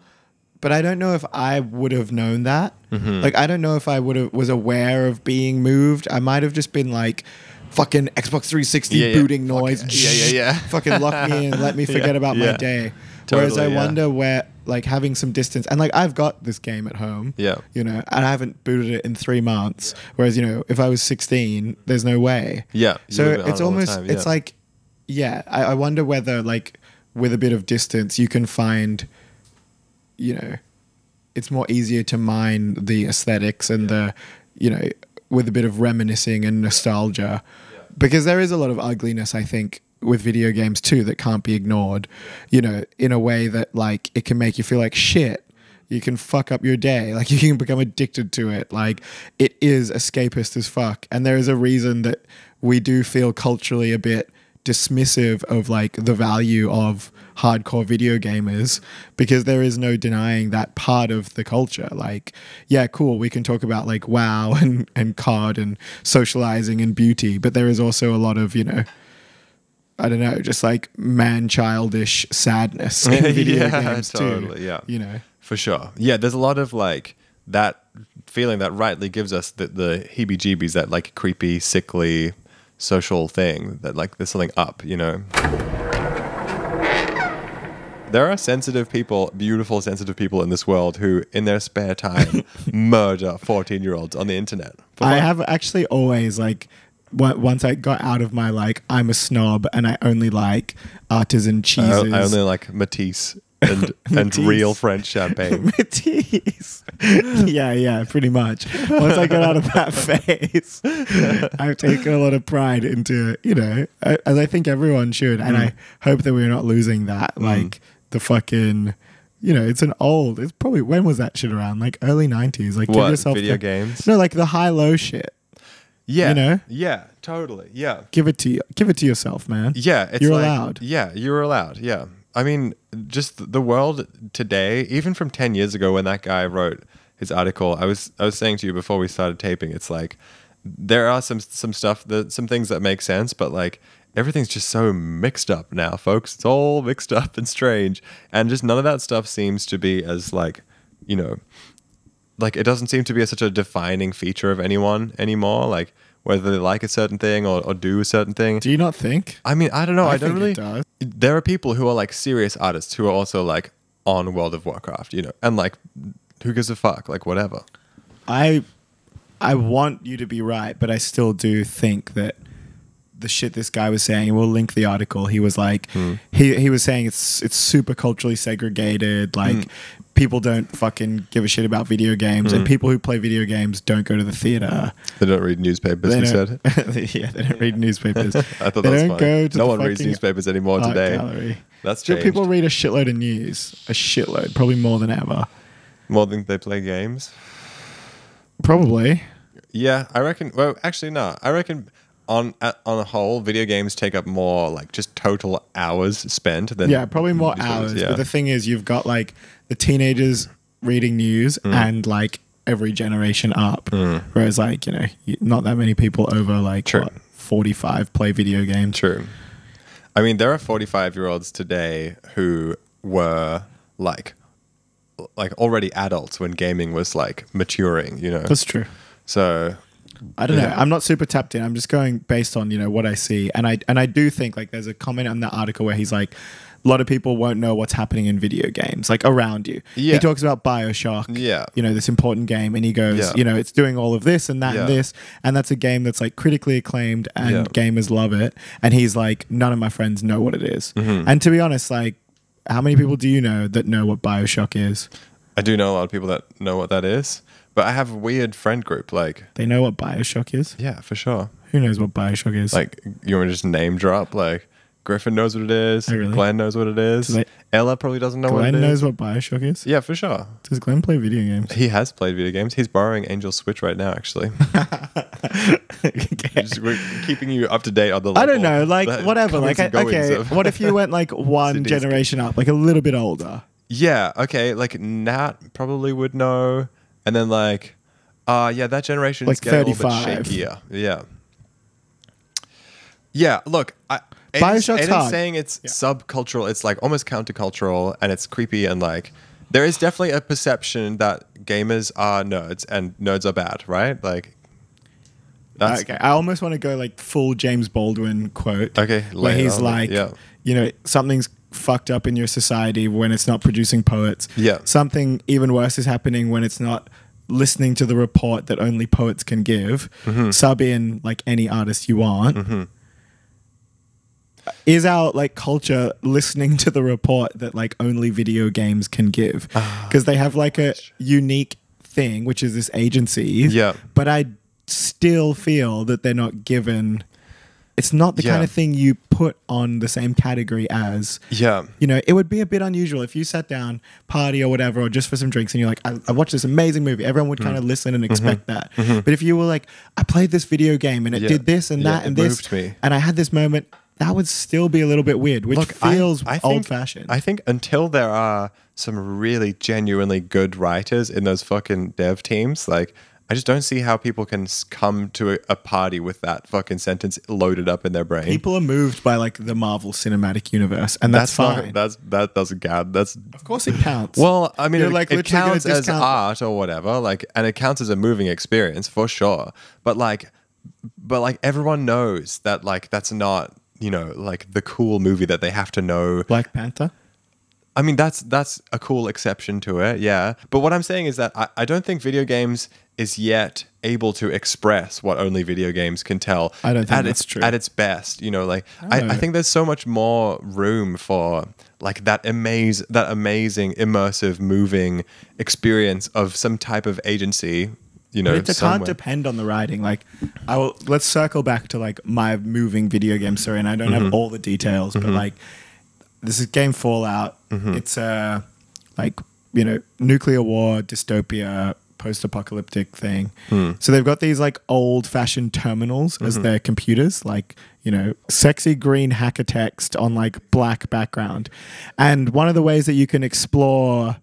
But I don't know if I would have known that. Mm-hmm. Like I don't know if I would have was aware of being moved. I might have just been like fucking Xbox 360 Yeah, yeah. booting noise. Yeah, yeah, yeah. Fucking lock me in and let me forget Yeah, about my day. Whereas I wonder where, like, having some distance, and like, I've got this game at home. Yeah. You know, and I haven't booted it in three months. Whereas, you know, if I was 16, there's no way. Yeah, So would've been on it's it all the almost, time, it's like, yeah, I, I wonder whether, like, with a bit of distance, you can find, you know, it's more easier to mine the aesthetics and the you know, with a bit of reminiscing and nostalgia, because there is a lot of ugliness, I think, with video games too that can't be ignored. You know, in a way that like it can make you feel like shit. You can fuck up your day. Like you can become addicted to it. Like it is escapist as fuck. And there is a reason that we do feel culturally a bit dismissive of like the value of hardcore video gamers because there is no denying that part of the culture like yeah cool we can talk about like wow and and card and socializing and beauty but there is also a lot of you know I don't know, just like man childish sadness in video Yeah, games totally, too. yeah. You know. For sure. Yeah, there's a lot of like that feeling that rightly gives us the, the heebie jeebies, that like creepy, sickly social thing that like there's something up, you know? There are sensitive people, beautiful, sensitive people in this world who, in their spare time, murder 14 year olds on the internet. I have actually always like on- once I got out of my like I'm a snob and I only like artisan cheeses. I only like Matisse and, and real French champagne. Matisse. yeah, yeah, pretty much. Once I got out of that phase, I've taken a lot of pride into, it, you know, as I think everyone should. And Mm. I hope that we're not losing that. Like the fucking, you know, it's an old, it's probably, when was that shit around? Like early 90s. Like give What, yourself video the- games? No, like the high low shit. Yeah. You know? Yeah, totally. Yeah. Give it to you. Give it to yourself, man. Yeah, it's You're like- allowed. Yeah, you're allowed. Yeah. I mean, just the world today, even from 10 years ago when that guy wrote his article, I was I was saying to you before we started taping, it's like there are some some stuff that some things that make sense, but like everything's just so mixed up now, folks. It's all mixed up and strange, and just none of that stuff seems to be as like, you know, like it doesn't seem to be such a defining feature of anyone anymore, like whether they like a certain thing or, or do a certain thing. Do you not think? I mean, I don't know. I, I don't really. it does. There are people who are like serious artists who are also like on World of Warcraft, you know, and like who gives a fuck, like whatever. I I want you to be right, but I still do think that the shit this guy was saying, we'll link the article. He was like, hmm. he he was saying it's it's super culturally segregated. Like hmm. people don't fucking give a shit about video games, and hmm. people who play video games don't go to the theater. They don't read newspapers. They He said. yeah, they don't read newspapers. I thought they that was don't funny. go to no the one reads newspapers anymore today. gallery. That's true. people read a shitload of news? A shitload, probably more than ever. more than they play games. Probably. Yeah, I reckon. Well, actually, no. I reckon on at, on a whole, video games take up more like just total hours spent than Yeah, probably more hours. Yeah. But the thing is, you've got like the teenagers reading news Mm. and like every generation up. Whereas, like, you know, not that many people over like what, 45 play video games. True. I mean, there are 45 year olds today who were like, like already adults when gaming was like maturing, you know? That's true. So, I don't know. I'm not super tapped in. I'm just going based on you know what I see, and I and I do think like there's a comment on that article where he's like, a lot of people won't know what's happening in video games, like around you. Yeah. He talks about Bioshock. Yeah. You know this important game, and he goes, Yeah. you know, it's doing all of this and that and this, and that's a game that's like critically acclaimed, and Yeah. gamers love it. And he's like, none of my friends know what it is. Mm-hmm. And to be honest, like, how many people do you know that know what Bioshock is? I do know a lot of people that know what that is, but I have a weird friend group. Like, They know what Bioshock is. yeah, for sure. Who knows what Bioshock is? Like, you want to just name drop? Like, Griffin knows what it is. Oh, really? Glenn knows what it is. They- Ella probably doesn't know Glenn what it is. Glenn knows what Bioshock is. Yeah, for sure. Does Glenn play video games? He has played video games. He's borrowing Angel's Switch right now, actually. Just, we're keeping you up to date on the. I don't level- know, like the whatever. Like, comings I- goings okay, of- what if you went like one Cities. generation up, like a little bit older? Yeah, okay. Like Nat probably would know, and then like, uh yeah, that generation Like getting a little bit shakier. Yeah. Yeah. Look, I, Aiden's, Bioshock's Aiden's hard. saying it's subcultural. It's like almost countercultural, and it's creepy, and like there is definitely a perception that gamers are nerds and nerds are bad, right? Like. That's, okay, I almost want to go like full James Baldwin quote. Okay, where he's on like, yeah. you know, something's fucked up in your society when it's not producing poets. Yeah. something even worse is happening when it's not listening to the report that only poets can give. Mm-hmm. Sub in like any artist you want. Is our like culture listening to the report that like only video games can give? Ah, Because they have like a unique thing, which is this agency. Yeah. But I still feel that they're not given. It's not the Yeah. kind of thing you put on the same category as. Yeah. You know, it would be a bit unusual if you sat down, party or whatever, or just for some drinks, and you're like, I, I watched this amazing movie. Everyone would Mm. kind of listen and expect that. But if you were like, I played this video game and it Mm-hmm. Yeah. did this and that and this, and I had this moment, that would still be a little bit weird, which Look, feels I think- old fashioned. I think until there are some really genuinely good writers in those fucking dev teams, like I just don't see how people can come to a, a party with that fucking sentence loaded up in their brain. People are moved by like the Marvel Cinematic Universe, and that's, not- fine. that's that doesn't count. That's of course, it counts. well, I mean, You're it, like it counts as art or whatever, like, and it counts as a moving experience for sure. But like, but like everyone knows that like that's not you know like the cool movie that they have to know Black Panther. I mean, that's that's a cool exception to it, yeah. But what I'm saying is that I, I don't think video games is yet able to express what only video games can tell. I don't think at that's its, true. At its best, you know, like I, know. I think there's so much more room for like that amaze that amazing, immersive, moving experience of some type of agency. You know, But it can't depend on the writing. Like, I will. Let's circle back to like my moving video game story, and I don't Mm-hmm. have all the details, but like, this is game Fallout. Mm-hmm. It's a like you know nuclear war dystopia post-apocalyptic thing. Hmm. So they've got these like old-fashioned terminals Mm-hmm. as their computers, like you know, sexy green hacker text on like black background. And one of the ways that you can explore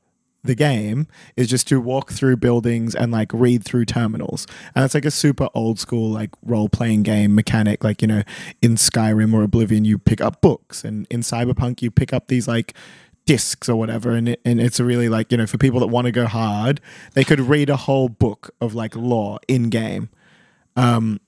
the game is just to walk through buildings and like read through terminals. And it's like a super old school like role playing game mechanic. Like, you know, in Skyrim or Oblivion, you pick up books, and in Cyberpunk, you pick up these like discs or whatever. And, it, and it's really like, you know, for people that want to go hard, they could read a whole book of like lore in game Um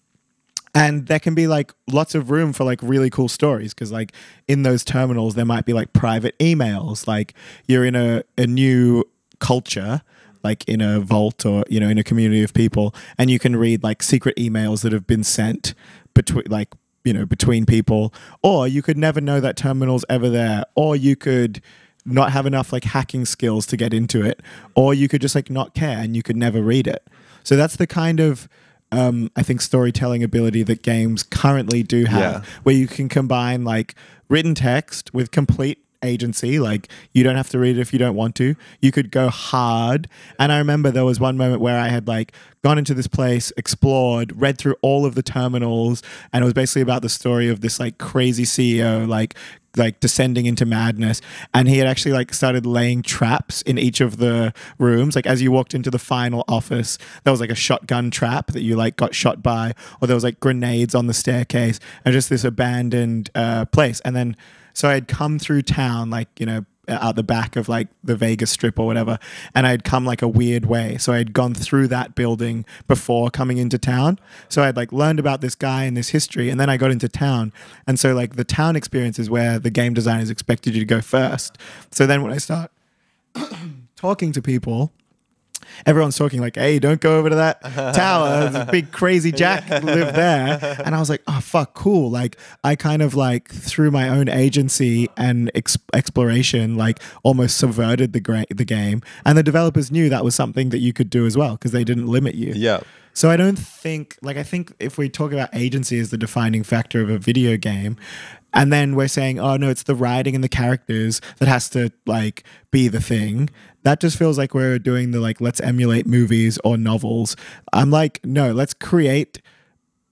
and there can be like lots of room for like really cool stories because like in those terminals there might be like private emails like you're in a, a new culture like in a vault or you know in a community of people and you can read like secret emails that have been sent between like you know between people or you could never know that terminal's ever there or you could not have enough like hacking skills to get into it or you could just like not care and you could never read it so that's the kind of um, I think storytelling ability that games currently do have, Yeah. where you can combine like written text with complete agency. Like you don't have to read it if you don't want to. You could go hard. And I remember there was one moment where I had like gone into this place, explored, read through all of the terminals, and it was basically about the story of this like crazy CEO, like like descending into madness. And he had actually like started laying traps in each of the rooms. Like as you walked into the final office there was like a shotgun trap that you like got shot by or there was like grenades on the staircase and just this abandoned uh, place. And then so i'd come through town like you know out the back of like the Vegas strip or whatever and I'd come like a weird way. So I'd gone through that building before coming into town. So I'd like learned about this guy and this history and then I got into town. And so like the town experience is where the game designers expected you to go first. So then when I start talking to people everyone's talking like, "Hey, don't go over to that tower. This big crazy Jack lived there." And I was like, "Oh fuck, cool!" Like I kind of like through my own agency and ex- exploration, like almost subverted the gra- the game. And the developers knew that was something that you could do as well because they didn't limit you. Yeah. So I don't think like I think if we talk about agency as the defining factor of a video game, and then we're saying, oh no, it's the writing and the characters that has to like be the thing. That just feels like we're doing the like let's emulate movies or novels. I'm like, no, let's create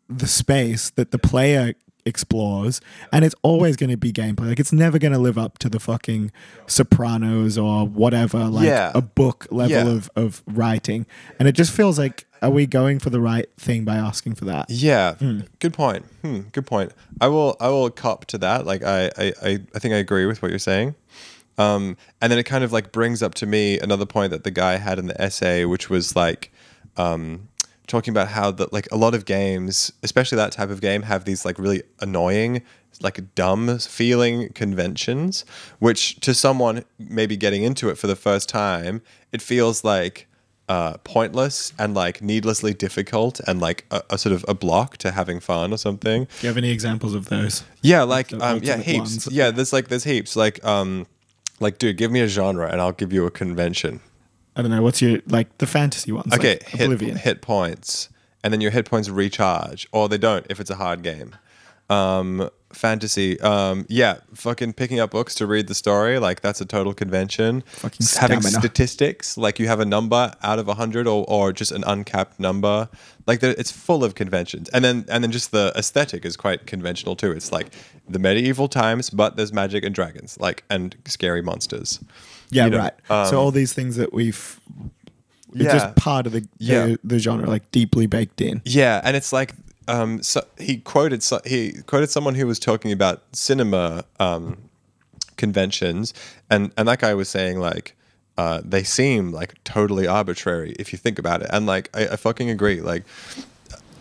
the space that the player explores and it's always going to be gameplay like it's never going to live up to the fucking sopranos or whatever like Yeah. a book level Yeah. of of writing and it just feels like are we going for the right thing by asking for that Yeah, good point. Hmm, good point. I will I will cop to that. Like I I, I, I think I agree with what you're saying. Um, and then it kind of like brings up to me another point that the guy had in the essay, which was like um, talking about how that like a lot of games, especially that type of game, have these like really annoying, like dumb feeling conventions, which to someone maybe getting into it for the first time, it feels like uh, pointless and like needlessly difficult and like a, a sort of a block to having fun or something. do you have any examples of those Yeah, like um, yeah, heaps. ones. Yeah, there's like there's heaps. Like um, like dude, give me a genre and I'll give you a convention. I don't know. What's your like the fantasy ones? Okay, like hit, Oblivion. hit points, and then your hit points recharge, or they don't if it's a hard game. Um, fantasy, um, yeah, fucking picking up books to read the story, like that's a total convention. Fucking having stamina. statistics, like you have a number out of a hundred, or or just an uncapped number, like there, it's full of conventions. And then and then just the aesthetic is quite conventional too. It's like the medieval times, but there's magic and dragons, like and scary monsters. Yeah, you know, right. um, so all these things that we've it's Yeah. just part of the, Yeah. the the genre, like deeply baked in. Yeah, and it's like um, so he quoted he quoted someone who was talking about cinema um, conventions, and and that guy was saying like uh, they seem like totally arbitrary if you think about it, and like I, I fucking agree, like.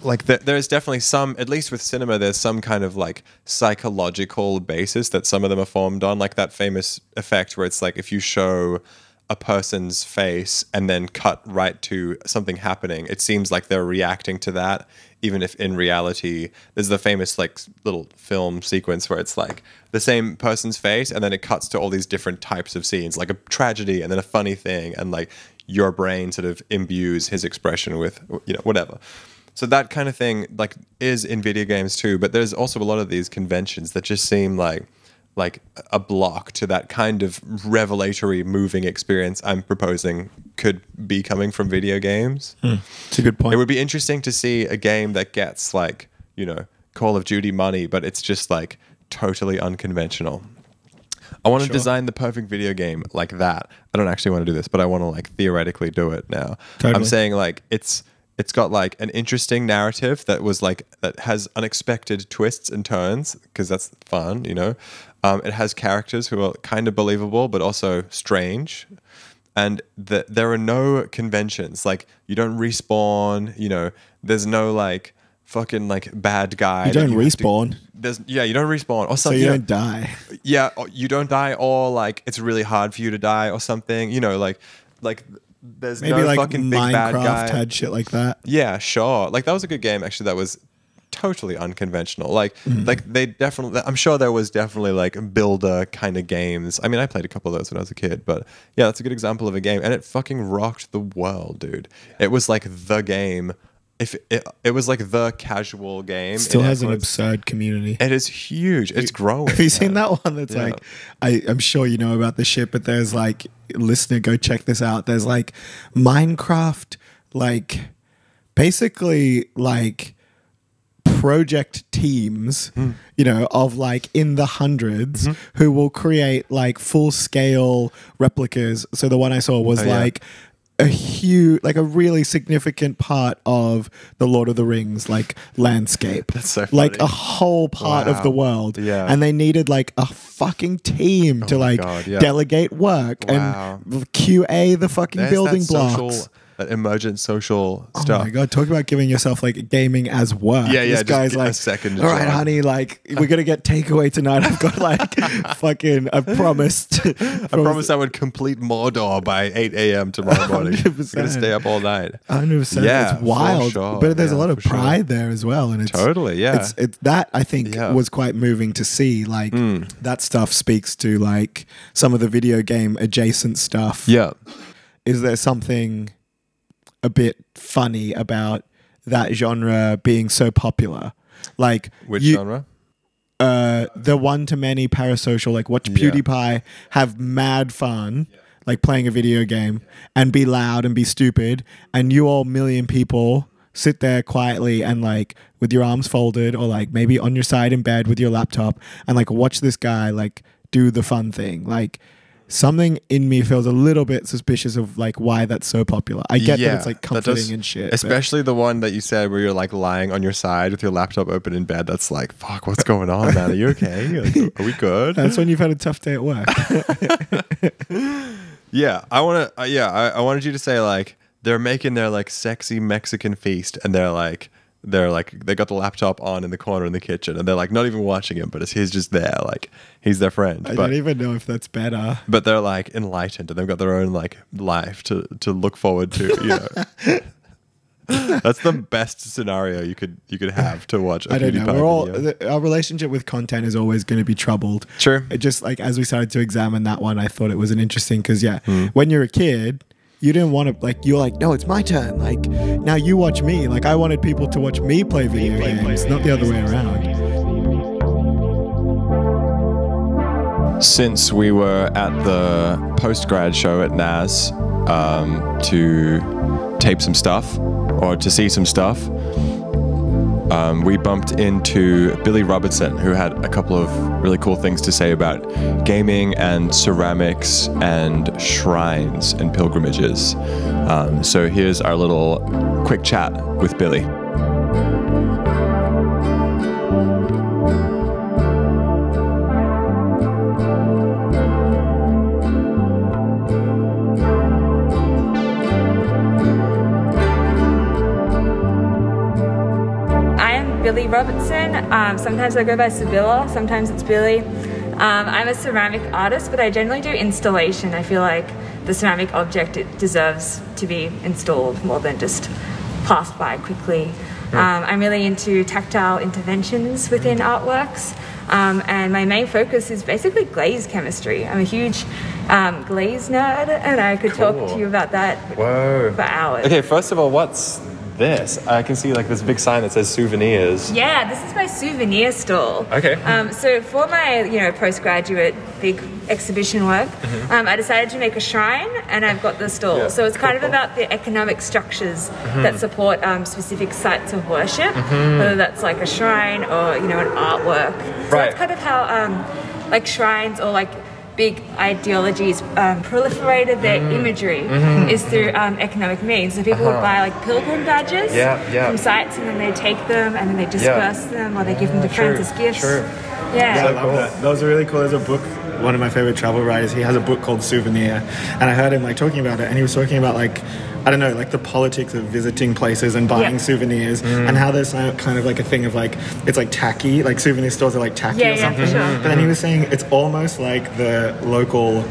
Like th- there's definitely some, at least with cinema, there's some kind of like psychological basis that some of them are formed on, like that famous effect where it's like if you show a person's face and then cut right to something happening, it seems like they're reacting to that, even if in reality, there's the famous like little film sequence where it's like the same person's face and then it cuts to all these different types of scenes, like a tragedy and then a funny thing, and like your brain sort of imbues his expression with, you know, whatever. So that kind of thing like is in video games too, but there's also a lot of these conventions that just seem like like a block to that kind of revelatory moving experience I'm proposing could be coming from video games. Hmm. It's a good point. It would be interesting to see a game that gets like, you know, Call of Duty money, but it's just like totally unconventional. I want to Sure. design the perfect video game like that. I don't actually want to do this, but I want to like theoretically do it now. I'm saying like it's it's got like an interesting narrative that was like that has unexpected twists and turns because that's fun, you know. Um, it has characters who are kind of believable but also strange, and the, there are no conventions. Like you don't respawn. You know, there's no like fucking like bad guy. you don't to- respawn, there's yeah, you don't respawn or something. so you don't die. yeah, you don't die, or like it's really hard for you to die, or something. You know, like like there's Maybe no like fucking big bad Minecraft guy. had shit like that. Yeah, sure. Like that was a good game actually. That was totally unconventional. Like Mm-hmm. like they definitely. I'm sure there was definitely like builder kind of games. I mean, I played a couple of those when I was a kid, but yeah, that's a good example of a game, and it fucking rocked the world, dude. It was like the game. If it, it was like the casual game. It still has an absurd community. It is huge. It's growing. Have you seen man. that one that's Yeah. like I, I'm sure you know about the shit, but there's like listener, go check this out. There's like Minecraft, like basically like project teams, Hmm. you know, of like in the 100s Mm-hmm. who will create like full scale replicas. So the one I saw was Oh, yeah. like a huge, like a really significant part of the Lord of the Rings, like landscape. That's so Like a whole part of the world. Yeah. And they needed like a fucking team to like God, yeah. delegate work Wow. and QA the fucking There's building blocks. social, emergent social Oh stuff. Oh my god! Talk about giving yourself like gaming as work. Yeah, yeah, This guy's like, second All right, job." honey, like we're gonna get takeaway tonight. I've got like fucking. I promised. I promised I would complete Mordor by 8 a.m. tomorrow morning. I'm gonna stay up all night. Hundred percent. Yeah, it's wild, sure. but there's a lot of for sure. pride there as well, and it's Totally, yeah. It's, it's that I think Yeah. Was quite moving to see. Like hmm. that stuff speaks to like some of the video game adjacent stuff. Yeah. is there something a bit funny about that genre being so popular? Like Which you- genre? uh, the one to many parasocial, like watch Yeah. PewDiePie have mad fun, like playing a video game, and be loud and be stupid, and you all million people sit there quietly and like with your arms folded or like maybe on your side in bed with your laptop and like watch this guy like do the fun thing like something in me feels a little bit suspicious of like why that's so popular i get that it's like comforting does- and shit but- Especially the one that you said where you're like lying on your side with your laptop open in bed. That's like, fuck, what's going on, man? Are you okay? Like, Are we good? that's when you've had a tough day at work Yeah, I want to. Uh, yeah, I, I wanted you to say like they're making their like sexy Mexican feast, and they're like they're like they got the laptop on in the corner in the kitchen, and they're like not even watching him, but it's, he's just there, like he's their friend. i but don't even know if that's better but they're like enlightened, and they've got their own like life to to look forward to. You know, that's the best scenario you could you could have to watch. I I don't know. We're all the, our relationship with content is always going to be troubled. Sure. It just like as we started to examine that one, I thought it was an interesting because yeah, Hmm. when you're a kid, you didn't want to like you're like no it's my turn. Like now you watch me. Like i wanted people to watch me play video games not the other way around. Since we were at the post grad show at NAS um, to tape some stuff or to see some stuff, um, we bumped into Billy Robertson, who had a couple of really cool things to say about gaming and ceramics and shrines and pilgrimages. Um, so here's our little quick chat with Billy. Billy Robertson. Um, sometimes I go by Sibylla, sometimes it's Billy. Um, I'm a ceramic artist, but I generally do installation. I feel like the ceramic object it deserves to be installed more than just passed by quickly. Um, I'm really into tactile interventions within artworks, um, and my main focus is basically glaze chemistry. I'm a huge um, glaze nerd, and I could talk to you about that Whoa. for hours. Okay, first of all, what's this? I can see like this big sign that says souvenirs. Yeah, this is my souvenir stall. Okay. Um, so for my, you know, postgraduate big exhibition work, um, I decided to make a shrine, and I've got the stall. Mm-hmm. Yeah, So it's kind cool, of about the economic structures Mm-hmm. that support um, specific sites of worship, whether that's like a shrine or you know an artwork. So Right. that's kind of how um, like shrines or like big ideologies um, proliferated their Mm-hmm. imagery is through um, economic means. So people would buy like pilgrim badges Uh-huh. Yeah, yeah. from sites and then they take them and then they disperse them or they give them to friends as gifts. true. Yeah. I love that. That was really cool. There's a book. One of my favorite travel writers. He has a book called Souvenir, and I heard him like talking about it, and he was talking about like. I don't know, like the politics of visiting places and buying Yeah. souvenirs, mm. and how there's kind of like a thing of like it's like tacky, like souvenir stores are like tacky Yeah, or yeah, something. for sure. But then he was saying it's almost like the local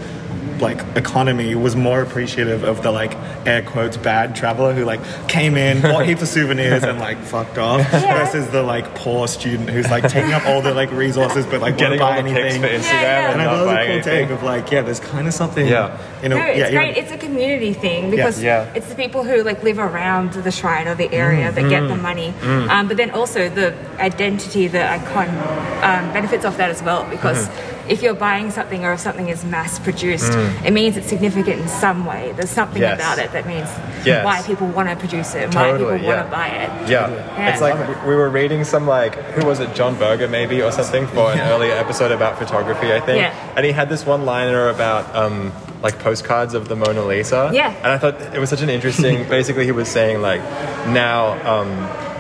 like economy was more appreciative of the like air quotes bad traveler who like came in, bought heaps of souvenirs and like fucked off Yeah. versus the like poor student who's like taking up all the like resources but like Getting won't buy all the anything. for Instagram Yeah, yeah. and and I not thought it was a cool anything. take of like, yeah, there's kind of something, Yeah. you know, No, it's yeah, great. even- It's a community thing because Yeah. it's the people who like live around the shrine or the area that get the money. Um, but then also the identity, the icon um, benefits off that as well because if you're buying something or if something is mass produced, it means it's significant in some way. There's something Yes. about it that means Yes. why people want to produce it and why Totally, people want to buy it. Yeah. Yeah. It's like we- we were reading some like who was it, John Berger maybe or something for an earlier episode about photography, I think. Yeah. And he had this one liner about um like postcards of the Mona Lisa. Yeah. And I thought it was such an interesting basically he was saying like now um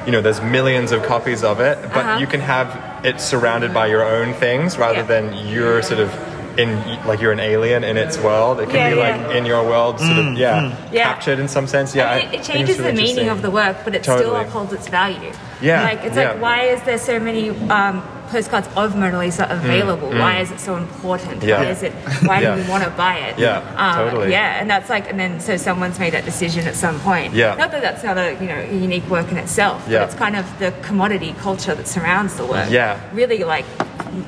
you know, there's millions of copies of it, but Uh-huh. you can have it surrounded by your own things rather Yeah. than you're sort of in like you're an alien in its world. It can Yeah, be yeah. like in your world, sort of yeah, Yeah. captured in some sense. Yeah, I it, it changes really the meaning of the work, but it still upholds its value. Yeah, Like it's yeah. like why is there so many um, postcards of Mona Lisa available? Why is it so important? Mm, Yeah. Why is it? Why Yeah. do we want to buy it? Yeah, Um, totally. Yeah, and that's like, and then so someone's made that decision at some point. Yeah. Not that that's not a you know a unique work in itself, Yeah. but it's kind of the commodity culture that surrounds the work. Yeah. Really like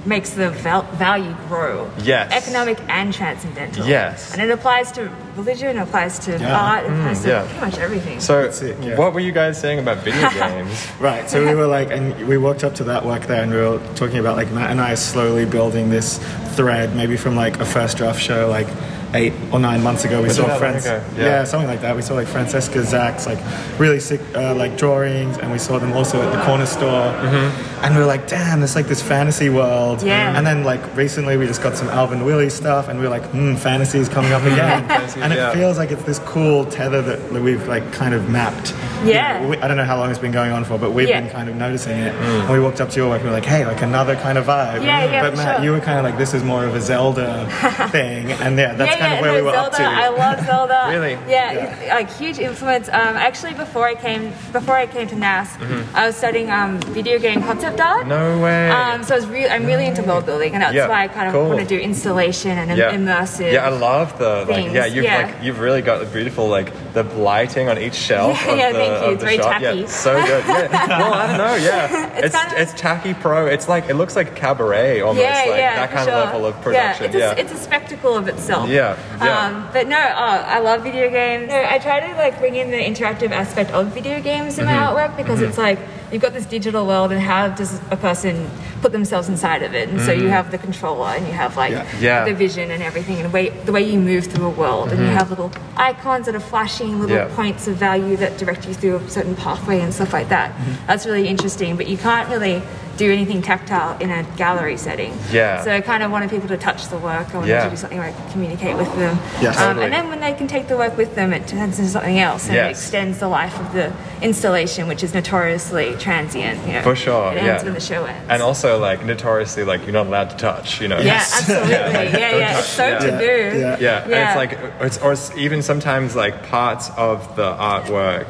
makes the val- value grow. Yes. Economic and transcendental. Yes. And it applies to religion, it applies to Yeah. art, it applies to Mm, yeah. pretty much everything. So, it, yeah. what were you guys saying about video games? Right. So we were like, and we walked up to that work there, and we were talking about like Matt and I slowly building this thread, maybe from like a first draft show, like eight or nine months ago. We Was it saw friends, ago? yeah. Yeah. something like that. We saw like Francesca Zach's like really sick uh, like drawings, and we saw them also at the corner store, Mm-hmm. and we were like, damn, this like this fantasy world. Yeah. And then like recently, we just got some Alvin Willie stuff, and we were like, hmm, fantasy is coming up again, and it yeah. feels like it's this cool tether that we've like kind of mapped. Yeah. You know, we- I don't know how long it's been going on for, but we've Yeah. been kind of noticing it. And we walked up to your work and we were like, hey, like another kind of vibe. Yeah, yeah, But Matt, sure. you were kind of like, this is more of a Zelda thing. And yeah, that's yeah, kind yeah, of where no, we were Zelda, up to. I love Zelda. Really? Yeah, like huge influence. Um, actually, before I came, before I came to NAS, I was studying um, video game concept art. Mm-hmm. No way. Um, so I was re- I'm really into world building, and that's Yeah, why I kind of cool. want to do installation and im- yeah. immersive. Yeah, I love the like. things, Yeah, you've yeah. like you've really got the beautiful like the lighting on each shelf. Yeah, of yeah, the, thank you. of It's very shop. tacky. Yeah, so good. Yeah. well, I don't know. Yeah, it's It's it's, kinda- tacky pro. It's like it looks like cabaret almost. yeah, like yeah, that for kind sure. of level of production. Yeah, it's a, it's a spectacle of itself. Yeah. Yeah, yeah. Um, but no, oh, I love video games. No, I try to like bring in the interactive aspect of video games in my Mm-hmm. artwork because it's like you've got this digital world, and how does a person put themselves inside of it? And so you have the controller, and you have like Yeah. Mm-hmm. Yeah. the vision and everything, and the way the way you move through a world, and you have little icons that are flashing, little Mm-hmm. Yeah. points of value that direct you through a certain pathway and stuff like that. Mm-hmm. That's really interesting, but you can't really do anything tactile in a gallery setting. Yeah. So I kind of wanted people to touch the work. I wanted Yeah. to do something where I could communicate with them. Yes. Um, Totally. and then when they can take the work with them, it turns into something else and it extends the life of the installation, which is notoriously transient. You know, For sure, It ends yeah. when the show ends. And also, like, notoriously, like, you're not allowed to touch, you know? yeah, absolutely. Yeah, yeah. It's so Yeah. taboo. Yeah. Yeah, and Yeah. it's like, it's, or it's even sometimes like parts of the artwork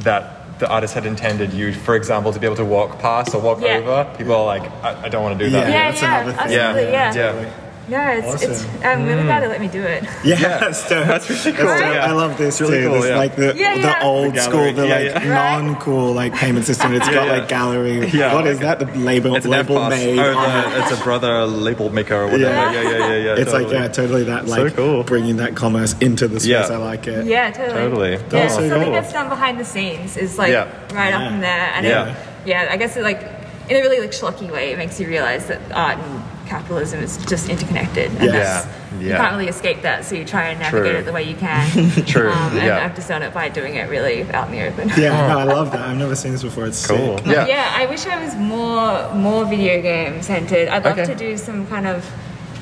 that the artist had intended you, for example, to be able to walk past or walk Yeah. over. People are like, I, I don't want to do that. Yeah, Yeah, that's yeah, another thing. absolutely. Yeah. Yeah. No, it's, it's I'm really glad they let me do it. Yeah, Yeah. that's. That's really cool, dope. yeah. I love this really too. cool, this yeah. like the Yeah, the yeah. old The school, the Yeah, like yeah. Non-cool like payment system. It's Yeah, got yeah. like gallery. Yeah, what is like that? The label It's label F-pass. made. Oh, the, it's a brother label maker or whatever. Yeah. Yeah, yeah, yeah, yeah. It's like totally. yeah, totally that So like cool. bringing that commerce into the space. Yeah. I like it. Yeah, totally. Totally. Yeah, so so something cool. that's done behind the scenes is like Yeah. right up in there, and Yeah. yeah, I guess it like in a really like schlocky way, it makes you realize that art and capitalism is just interconnected. And Yeah. Yeah, You can't really escape that, so you try and navigate True. it the way you can. True, Um, and yeah. I've just done it by doing it really out in the open. Yeah, no, I love that. I've never seen this before. It's Cool. sick. Yeah. yeah, I wish I was more more video game centered. I'd love Okay. to do some kind of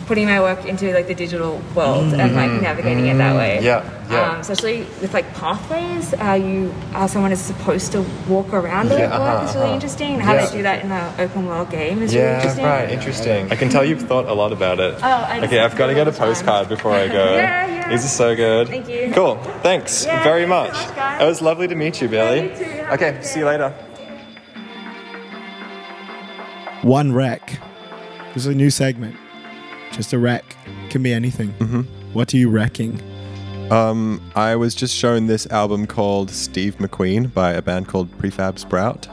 putting my work into like the digital world and like navigating it that way. Mm-hmm. Yeah, yeah. Um, especially with like pathways, how you how someone is supposed to walk around the Yeah, work uh-huh, is really uh-huh. interesting. How Yeah. they do that in an open world game is really Yeah, interesting. right. Interesting. I can tell you've thought a lot about it. Oh, I okay, I've got to get a all time. postcard before I go. Yeah, yeah. These are so good. Thank you. Cool. Thanks Yeah, very thanks much. so much, it was lovely to meet you, Billy. you too. Okay, good see you later. One wreck. This is a new segment. Just a wreck. Can be anything. Mm-hmm. What are you wrecking? Um, I was just shown this album called Steve McQueen by a band called Prefab Sprout.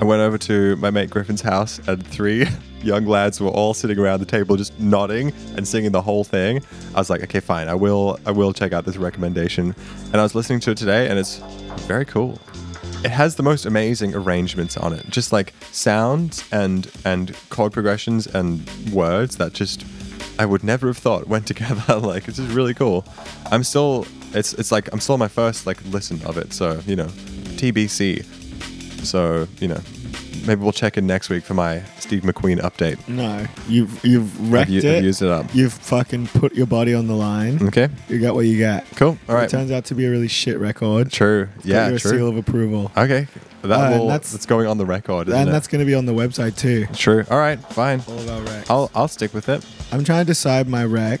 I went over to my mate Griffin's house, and three young lads were all sitting around the table, just nodding and singing the whole thing. I was like, okay, fine, I will, I will check out this recommendation. And I was listening to it today, and it's very cool. It has the most amazing arrangements on it, just like sounds and and chord progressions and words that just I would never have thought went together. like it's just really cool. I'm still it's it's like I'm still my first like listen of it, so you know, TBC. So you know, maybe we'll check in next week for my Steve McQueen update. No, you've you've wrecked u- it. I've used it up. You've fucking put your body on the line. Okay, You got what you got. cool. All It right, turns out to be a really shit record. true. Got Yeah, your true. seal of approval. okay, that Uh, will that's- that's going on the record. Isn't and it? that's going to be on the website too. true. All right, fine. All of our wrecks. I'll I'll stick with it. I'm trying to decide my wreck.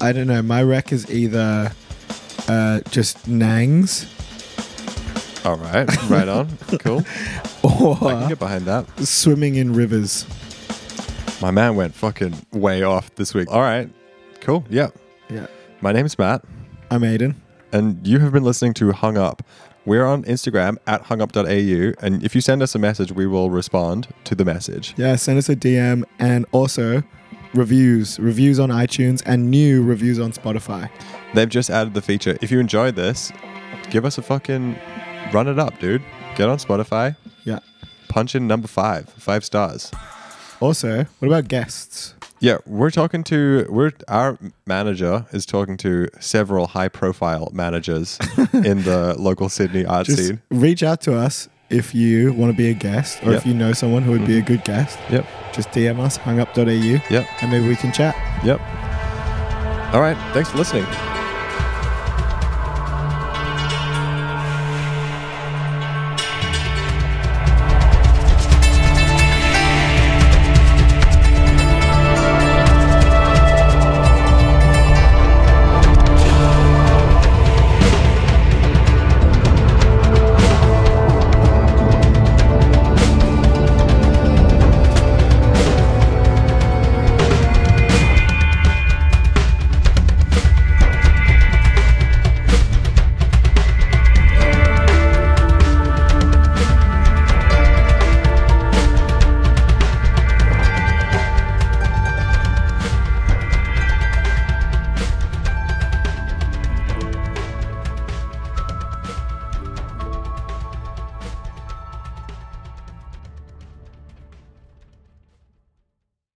I don't know. My wreck is either uh, just Nangs All right, right on. Cool. I can or get behind that. swimming in rivers. My man went fucking way off this week. All right, cool. Yeah. Yeah. My name's Matt, I'm Aiden. and you have been listening to Hung Up. We're on Instagram at hungup.au, and if you send us a message, we will respond to the message. Yeah, send us a DM and also reviews, reviews on iTunes and new reviews on Spotify. They've just added the feature. If you enjoyed this, give us a fucking run it up, dude. Get on Spotify, Yeah. punch in number five, five stars. Also, what about guests? Yeah, we're talking to we're our manager is talking to several high profile managers in the local Sydney art Just scene. reach out to us if you want to be a guest or Yep. if you know someone who would be a good guest. Yep. Just DM us, hungup.au, Yep. and maybe we can chat. Yep. All right. Thanks for listening.